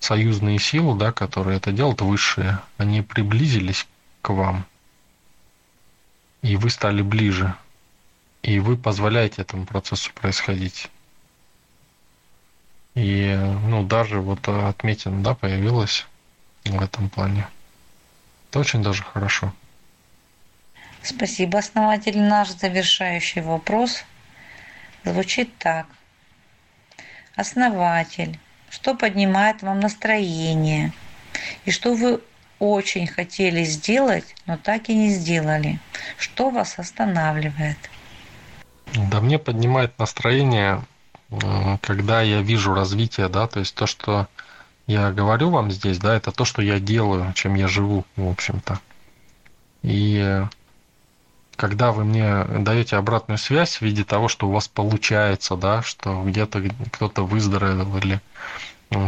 союзные силы, да, которые это делают, высшие, они приблизились к вам, и вы стали ближе и вы позволяете этому процессу происходить. И, ну, даже вот отметина, да, появилась в этом плане. Это очень даже хорошо. Спасибо, основатель. Наш завершающий вопрос звучит так. Основатель, что поднимает вам настроение? И что вы очень хотели сделать, но так и не сделали? Что вас останавливает? Да мне поднимает настроение когда я вижу развитие, да, то есть то, что я говорю вам здесь, да, это то, что я делаю, чем я живу, в общем-то. И когда вы мне даете обратную связь в виде того, что у вас получается, да, что где-то кто-то выздоровел или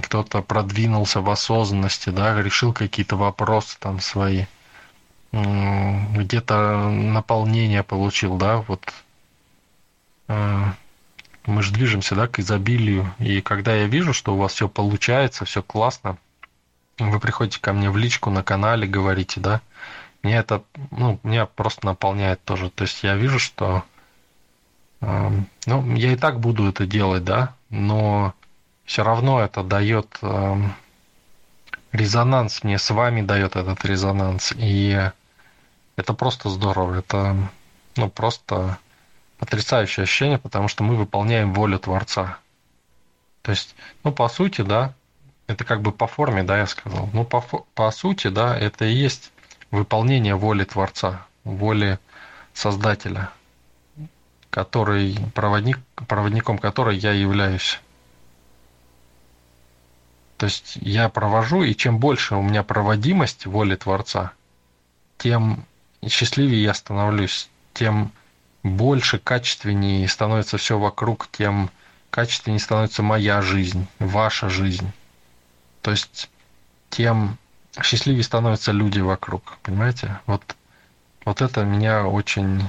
кто-то продвинулся в осознанности, да, решил какие-то вопросы там свои, где-то наполнение получил, да, вот мы же движемся, да, к изобилию, и когда я вижу, что у вас все получается, все классно, вы приходите ко мне в личку на канале, говорите, да, мне это, ну, меня просто наполняет тоже, то есть я вижу, что, э, ну, я и так буду это делать, да, но все равно это дает э, резонанс, мне с вами дает этот резонанс, и это просто здорово, это, ну, просто потрясающее ощущение, потому что мы выполняем волю Творца. То есть, ну, по сути, да, это как бы по форме, да, я сказал. Ну, по, по сути, да, это и есть выполнение воли Творца, воли Создателя, который, проводник, проводником которой я являюсь. То есть я провожу, и чем больше у меня проводимость воли Творца, тем счастливее я становлюсь, тем больше, качественнее становится все вокруг, тем качественнее становится моя жизнь, ваша жизнь. То есть тем счастливее становятся люди вокруг, понимаете? Вот, вот это меня очень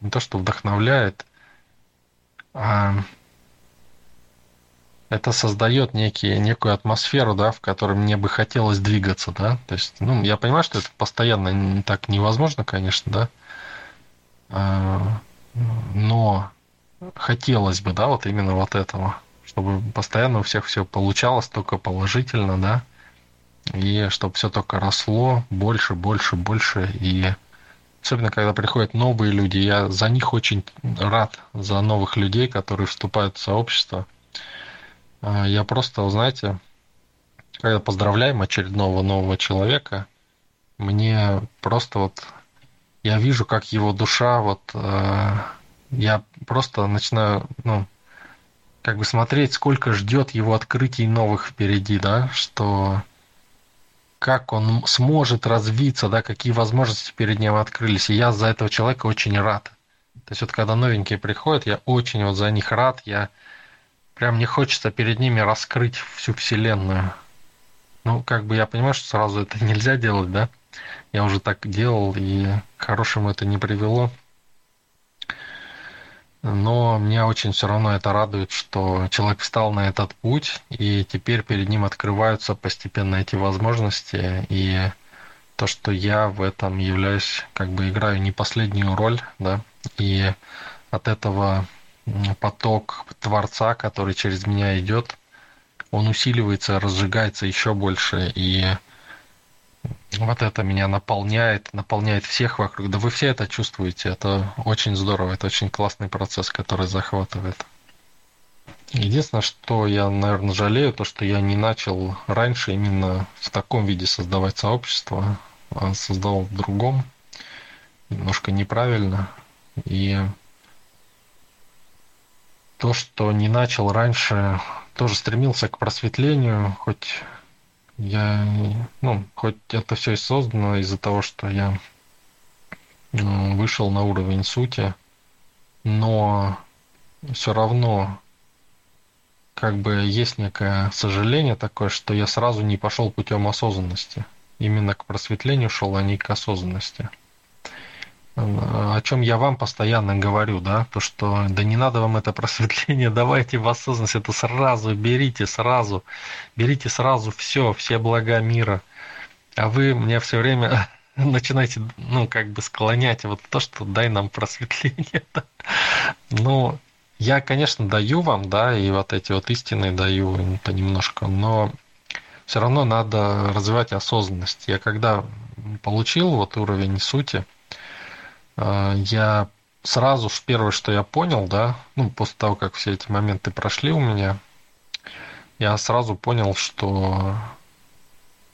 не то что вдохновляет, а это создает некие, некую атмосферу, да, в которой мне бы хотелось двигаться, да. То есть, ну, я понимаю, что это постоянно так невозможно, конечно, да. А, но хотелось бы, да, вот именно вот этого, чтобы постоянно у всех все получалось только положительно, да, и чтобы все только росло больше, больше, больше, и особенно когда приходят новые люди, я за них очень рад, за новых людей, которые вступают в сообщество. А, я просто, знаете, когда поздравляем очередного нового человека, мне просто вот я вижу, как его душа, вот э, я просто начинаю, ну, как бы смотреть, сколько ждет его открытий новых впереди, да, что как он сможет развиться, да, какие возможности перед ним открылись. И я за этого человека очень рад. То есть вот когда новенькие приходят, я очень вот за них рад, я прям не хочется перед ними раскрыть всю вселенную. Ну, как бы я понимаю, что сразу это нельзя делать, да, я уже так делал, и к хорошему это не привело. Но меня очень все равно это радует, что человек встал на этот путь, и теперь перед ним открываются постепенно эти возможности, и то, что я в этом являюсь, как бы играю не последнюю роль, да, и от этого поток Творца, который через меня идет, он усиливается, разжигается еще больше, и вот это меня наполняет, наполняет всех вокруг. Да вы все это чувствуете. Это очень здорово. Это очень классный процесс, который захватывает. Единственное, что я, наверное, жалею, то, что я не начал раньше именно в таком виде создавать сообщество, а создал в другом, немножко неправильно. И то, что не начал раньше, тоже стремился к просветлению, хоть я, ну, хоть это все и создано из-за того, что я ну, вышел на уровень сути, но все равно как бы есть некое сожаление такое, что я сразу не пошел путем осознанности. Именно к просветлению шел, а не к осознанности о чем я вам постоянно говорю, да, то, что да не надо вам это просветление, давайте в осознанность это сразу, берите сразу, берите сразу все, все блага мира. А вы мне все время начинаете, ну, как бы склонять вот то, что дай нам просветление. Да. Ну, я, конечно, даю вам, да, и вот эти вот истины даю понемножку, но все равно надо развивать осознанность. Я когда получил вот уровень сути, я сразу первое, что я понял, да, ну, после того, как все эти моменты прошли у меня, я сразу понял, что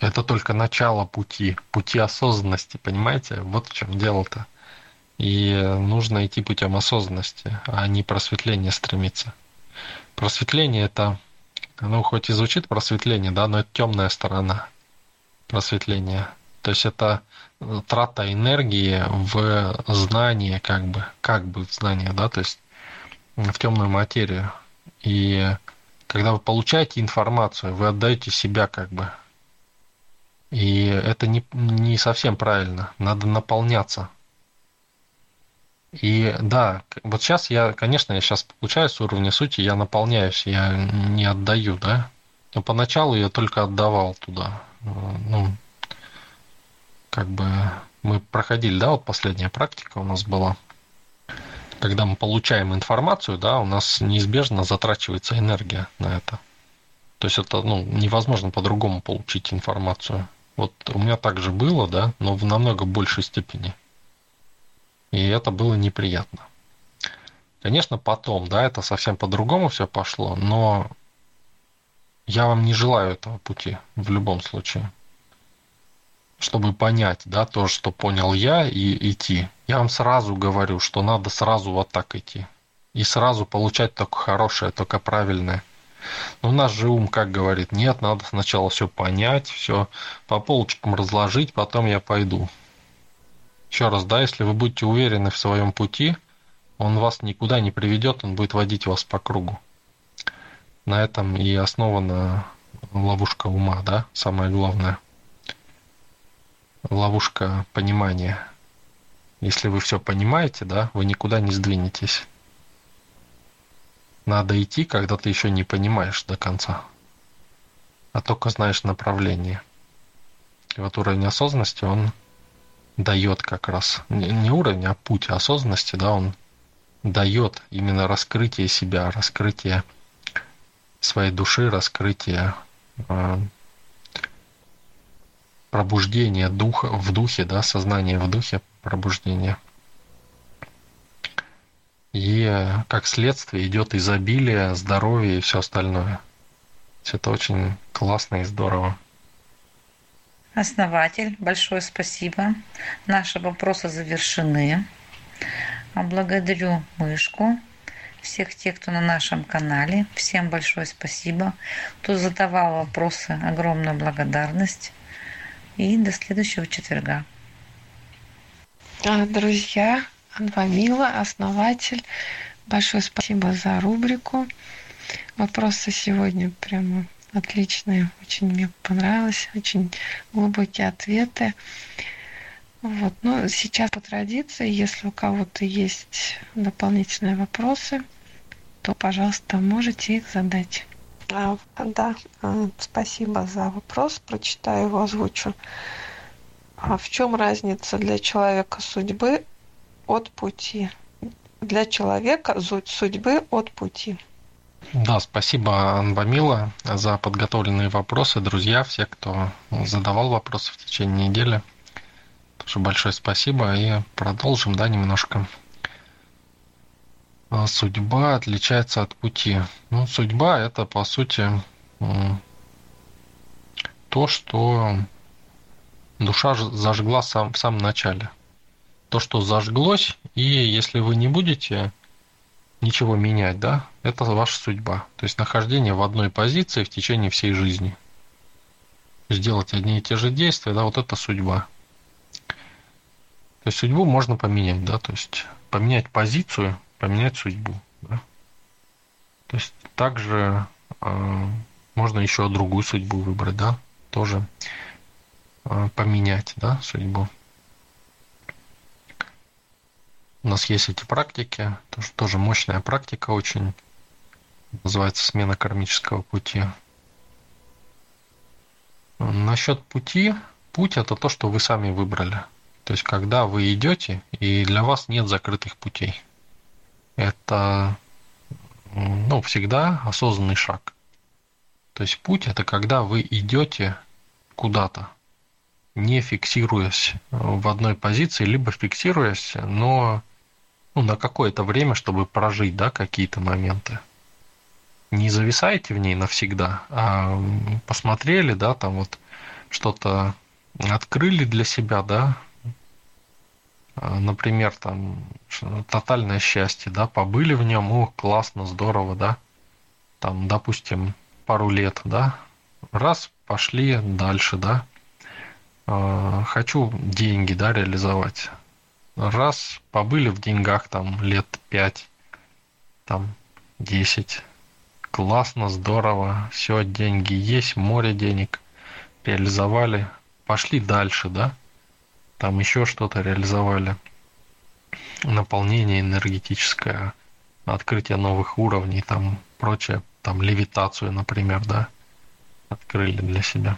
это только начало пути, пути осознанности, понимаете? Вот в чем дело-то. И нужно идти путем осознанности, а не просветления стремиться. Просветление это, ну, хоть и звучит просветление, да, но это темная сторона просветления. То есть это трата энергии в знание, как бы, как бы в знание, да, то есть в темную материю. И когда вы получаете информацию, вы отдаете себя как бы. И это не, не совсем правильно. Надо наполняться. И да, вот сейчас я, конечно, я сейчас получаю с уровня сути, я наполняюсь, я не отдаю, да. Но поначалу я только отдавал туда. Ну, как бы мы проходили, да, вот последняя практика у нас была когда мы получаем информацию, да, у нас неизбежно затрачивается энергия на это. То есть это ну, невозможно по-другому получить информацию. Вот у меня также было, да, но в намного большей степени. И это было неприятно. Конечно, потом, да, это совсем по-другому все пошло, но я вам не желаю этого пути в любом случае чтобы понять, да, то, что понял я, и идти. Я вам сразу говорю, что надо сразу вот так идти. И сразу получать только хорошее, только правильное. Но у нас же ум как говорит, нет, надо сначала все понять, все по полочкам разложить, потом я пойду. Еще раз, да, если вы будете уверены в своем пути, он вас никуда не приведет, он будет водить вас по кругу. На этом и основана ловушка ума, да, самое главное ловушка понимания. Если вы все понимаете, да, вы никуда не сдвинетесь. Надо идти, когда ты еще не понимаешь до конца, а только знаешь направление. И вот уровень осознанности, он дает как раз, не уровень, а путь осознанности, да, он дает именно раскрытие себя, раскрытие своей души, раскрытие а, пробуждение духа в духе, да, сознание в духе, пробуждение. И как следствие идет изобилие, здоровье и все остальное. Это очень классно и здорово. Основатель, большое спасибо. Наши вопросы завершены. Благодарю мышку, всех тех, кто на нашем канале. Всем большое спасибо. Кто задавал вопросы, огромная благодарность. И до следующего четверга. А, друзья, Анвамила, основатель, большое спасибо за рубрику. Вопросы сегодня прямо отличные, очень мне понравилось, очень глубокие ответы. Вот. Ну, сейчас по традиции, если у кого-то есть дополнительные вопросы, то, пожалуйста, можете их задать. А, да, а, спасибо за вопрос. Прочитаю его, озвучу. А в чем разница для человека судьбы от пути? Для человека судьбы от пути. Да, спасибо, Анбамила, за подготовленные вопросы. Друзья, все, кто задавал вопросы в течение недели, тоже большое спасибо. И продолжим, да, немножко. А судьба отличается от пути. Ну, судьба это по сути то, что душа зажгла сам, в самом начале. То, что зажглось, и если вы не будете ничего менять, да, это ваша судьба. То есть нахождение в одной позиции в течение всей жизни. Сделать одни и те же действия, да, вот это судьба. То есть судьбу можно поменять, да, то есть поменять позицию поменять судьбу. Да? То есть также э, можно еще другую судьбу выбрать, да, тоже э, поменять, да, судьбу. У нас есть эти практики, тоже, тоже мощная практика очень, называется смена кармического пути. Насчет пути, путь это то, что вы сами выбрали. То есть, когда вы идете, и для вас нет закрытых путей это ну, всегда осознанный шаг. То есть путь это когда вы идете куда-то, не фиксируясь в одной позиции, либо фиксируясь, но ну, на какое-то время, чтобы прожить да, какие-то моменты. Не зависаете в ней навсегда, а посмотрели, да, там вот что-то открыли для себя, да, например, там тотальное счастье, да, побыли в нем, о, классно, здорово, да, там, допустим, пару лет, да, раз, пошли дальше, да, а, хочу деньги, да, реализовать, раз, побыли в деньгах там лет пять, там, десять, классно, здорово, все, деньги есть, море денег, реализовали, пошли дальше, да, там еще что-то реализовали, наполнение энергетическое, открытие новых уровней, там прочее, там левитацию, например, да, открыли для себя.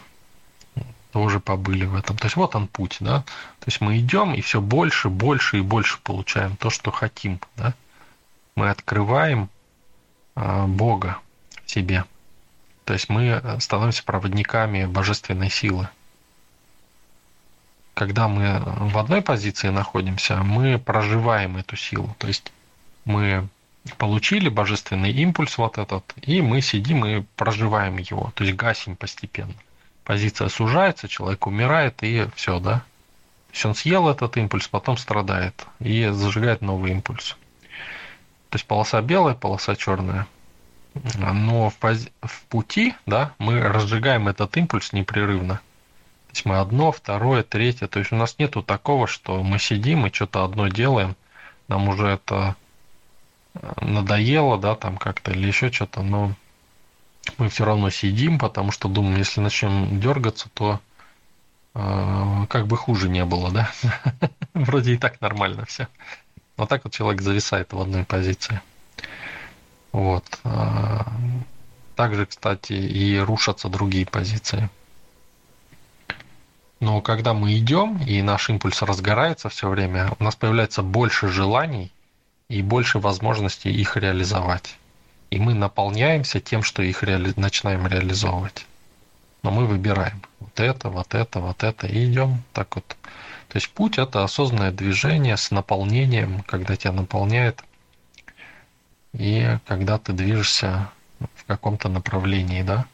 Тоже побыли в этом. То есть вот он путь, да. То есть мы идем и все больше, больше и больше получаем то, что хотим, да. Мы открываем э, Бога в себе. То есть мы становимся проводниками божественной силы когда мы в одной позиции находимся, мы проживаем эту силу. То есть мы получили божественный импульс вот этот, и мы сидим и проживаем его, то есть гасим постепенно. Позиция сужается, человек умирает, и все, да. То есть он съел этот импульс, потом страдает и зажигает новый импульс. То есть полоса белая, полоса черная. Но в, пози- в пути, да, мы разжигаем этот импульс непрерывно есть мы одно, второе, третье. То есть у нас нету такого, что мы сидим и что-то одно делаем, нам уже это э, надоело, да, там как-то или еще что-то, но мы все равно сидим, потому что думаем, если начнем дергаться, то э, как бы хуже не было, да? Вроде и так нормально все. Но так вот человек зависает в одной позиции. Вот. Э, также, кстати, и рушатся другие позиции. Но когда мы идем, и наш импульс разгорается все время, у нас появляется больше желаний и больше возможностей их реализовать. И мы наполняемся тем, что их реали... начинаем реализовывать. Но мы выбираем вот это, вот это, вот это, и идем так вот. То есть путь – это осознанное движение с наполнением, когда тебя наполняет, и когда ты движешься в каком-то направлении, да?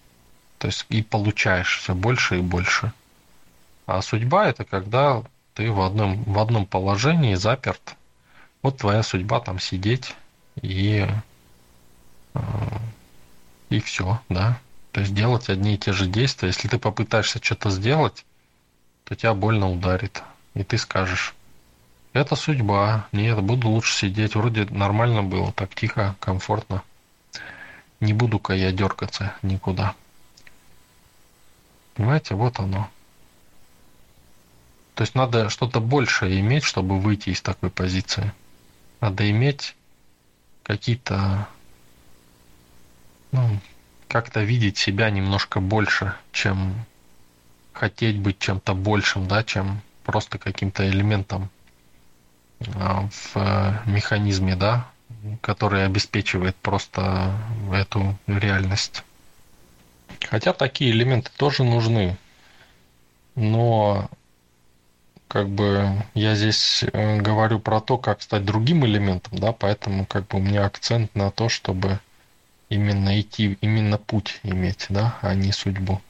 То есть и получаешь все больше и больше – а судьба это когда ты в одном, в одном положении заперт. Вот твоя судьба там сидеть и, э, и все, да. То есть делать одни и те же действия. Если ты попытаешься что-то сделать, то тебя больно ударит. И ты скажешь, это судьба, нет, буду лучше сидеть. Вроде нормально было, так тихо, комфортно. Не буду-ка я дергаться никуда. Понимаете, вот оно. То есть надо что-то большее иметь, чтобы выйти из такой позиции. Надо иметь какие-то, ну, как-то видеть себя немножко больше, чем хотеть быть чем-то большим, да, чем просто каким-то элементом а, в механизме, да, который обеспечивает просто эту реальность. Хотя такие элементы тоже нужны, но как бы я здесь э, говорю про то, как стать другим элементом, да, поэтому как бы у меня акцент на то, чтобы именно идти, именно путь иметь, да, а не судьбу.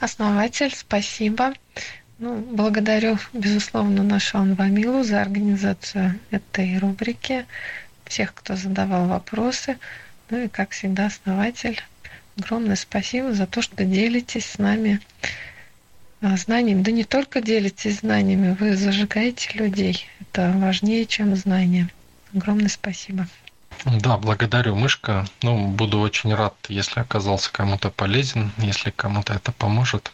Основатель, спасибо. Ну, благодарю, безусловно, нашу Анвамилу за организацию этой рубрики, всех, кто задавал вопросы. Ну и, как всегда, основатель, огромное спасибо за то, что делитесь с нами знаниями. Да не только делитесь знаниями, вы зажигаете людей. Это важнее, чем знания. Огромное спасибо. Да, благодарю, Мышка. Ну, буду очень рад, если оказался кому-то полезен, если кому-то это поможет.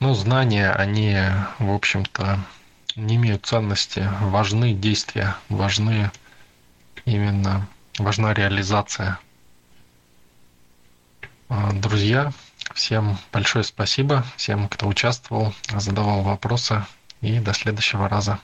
Ну, знания, они, в общем-то, не имеют ценности. Важны действия, важны именно, важна реализация. А, друзья, Всем большое спасибо, всем, кто участвовал, задавал вопросы. И до следующего раза.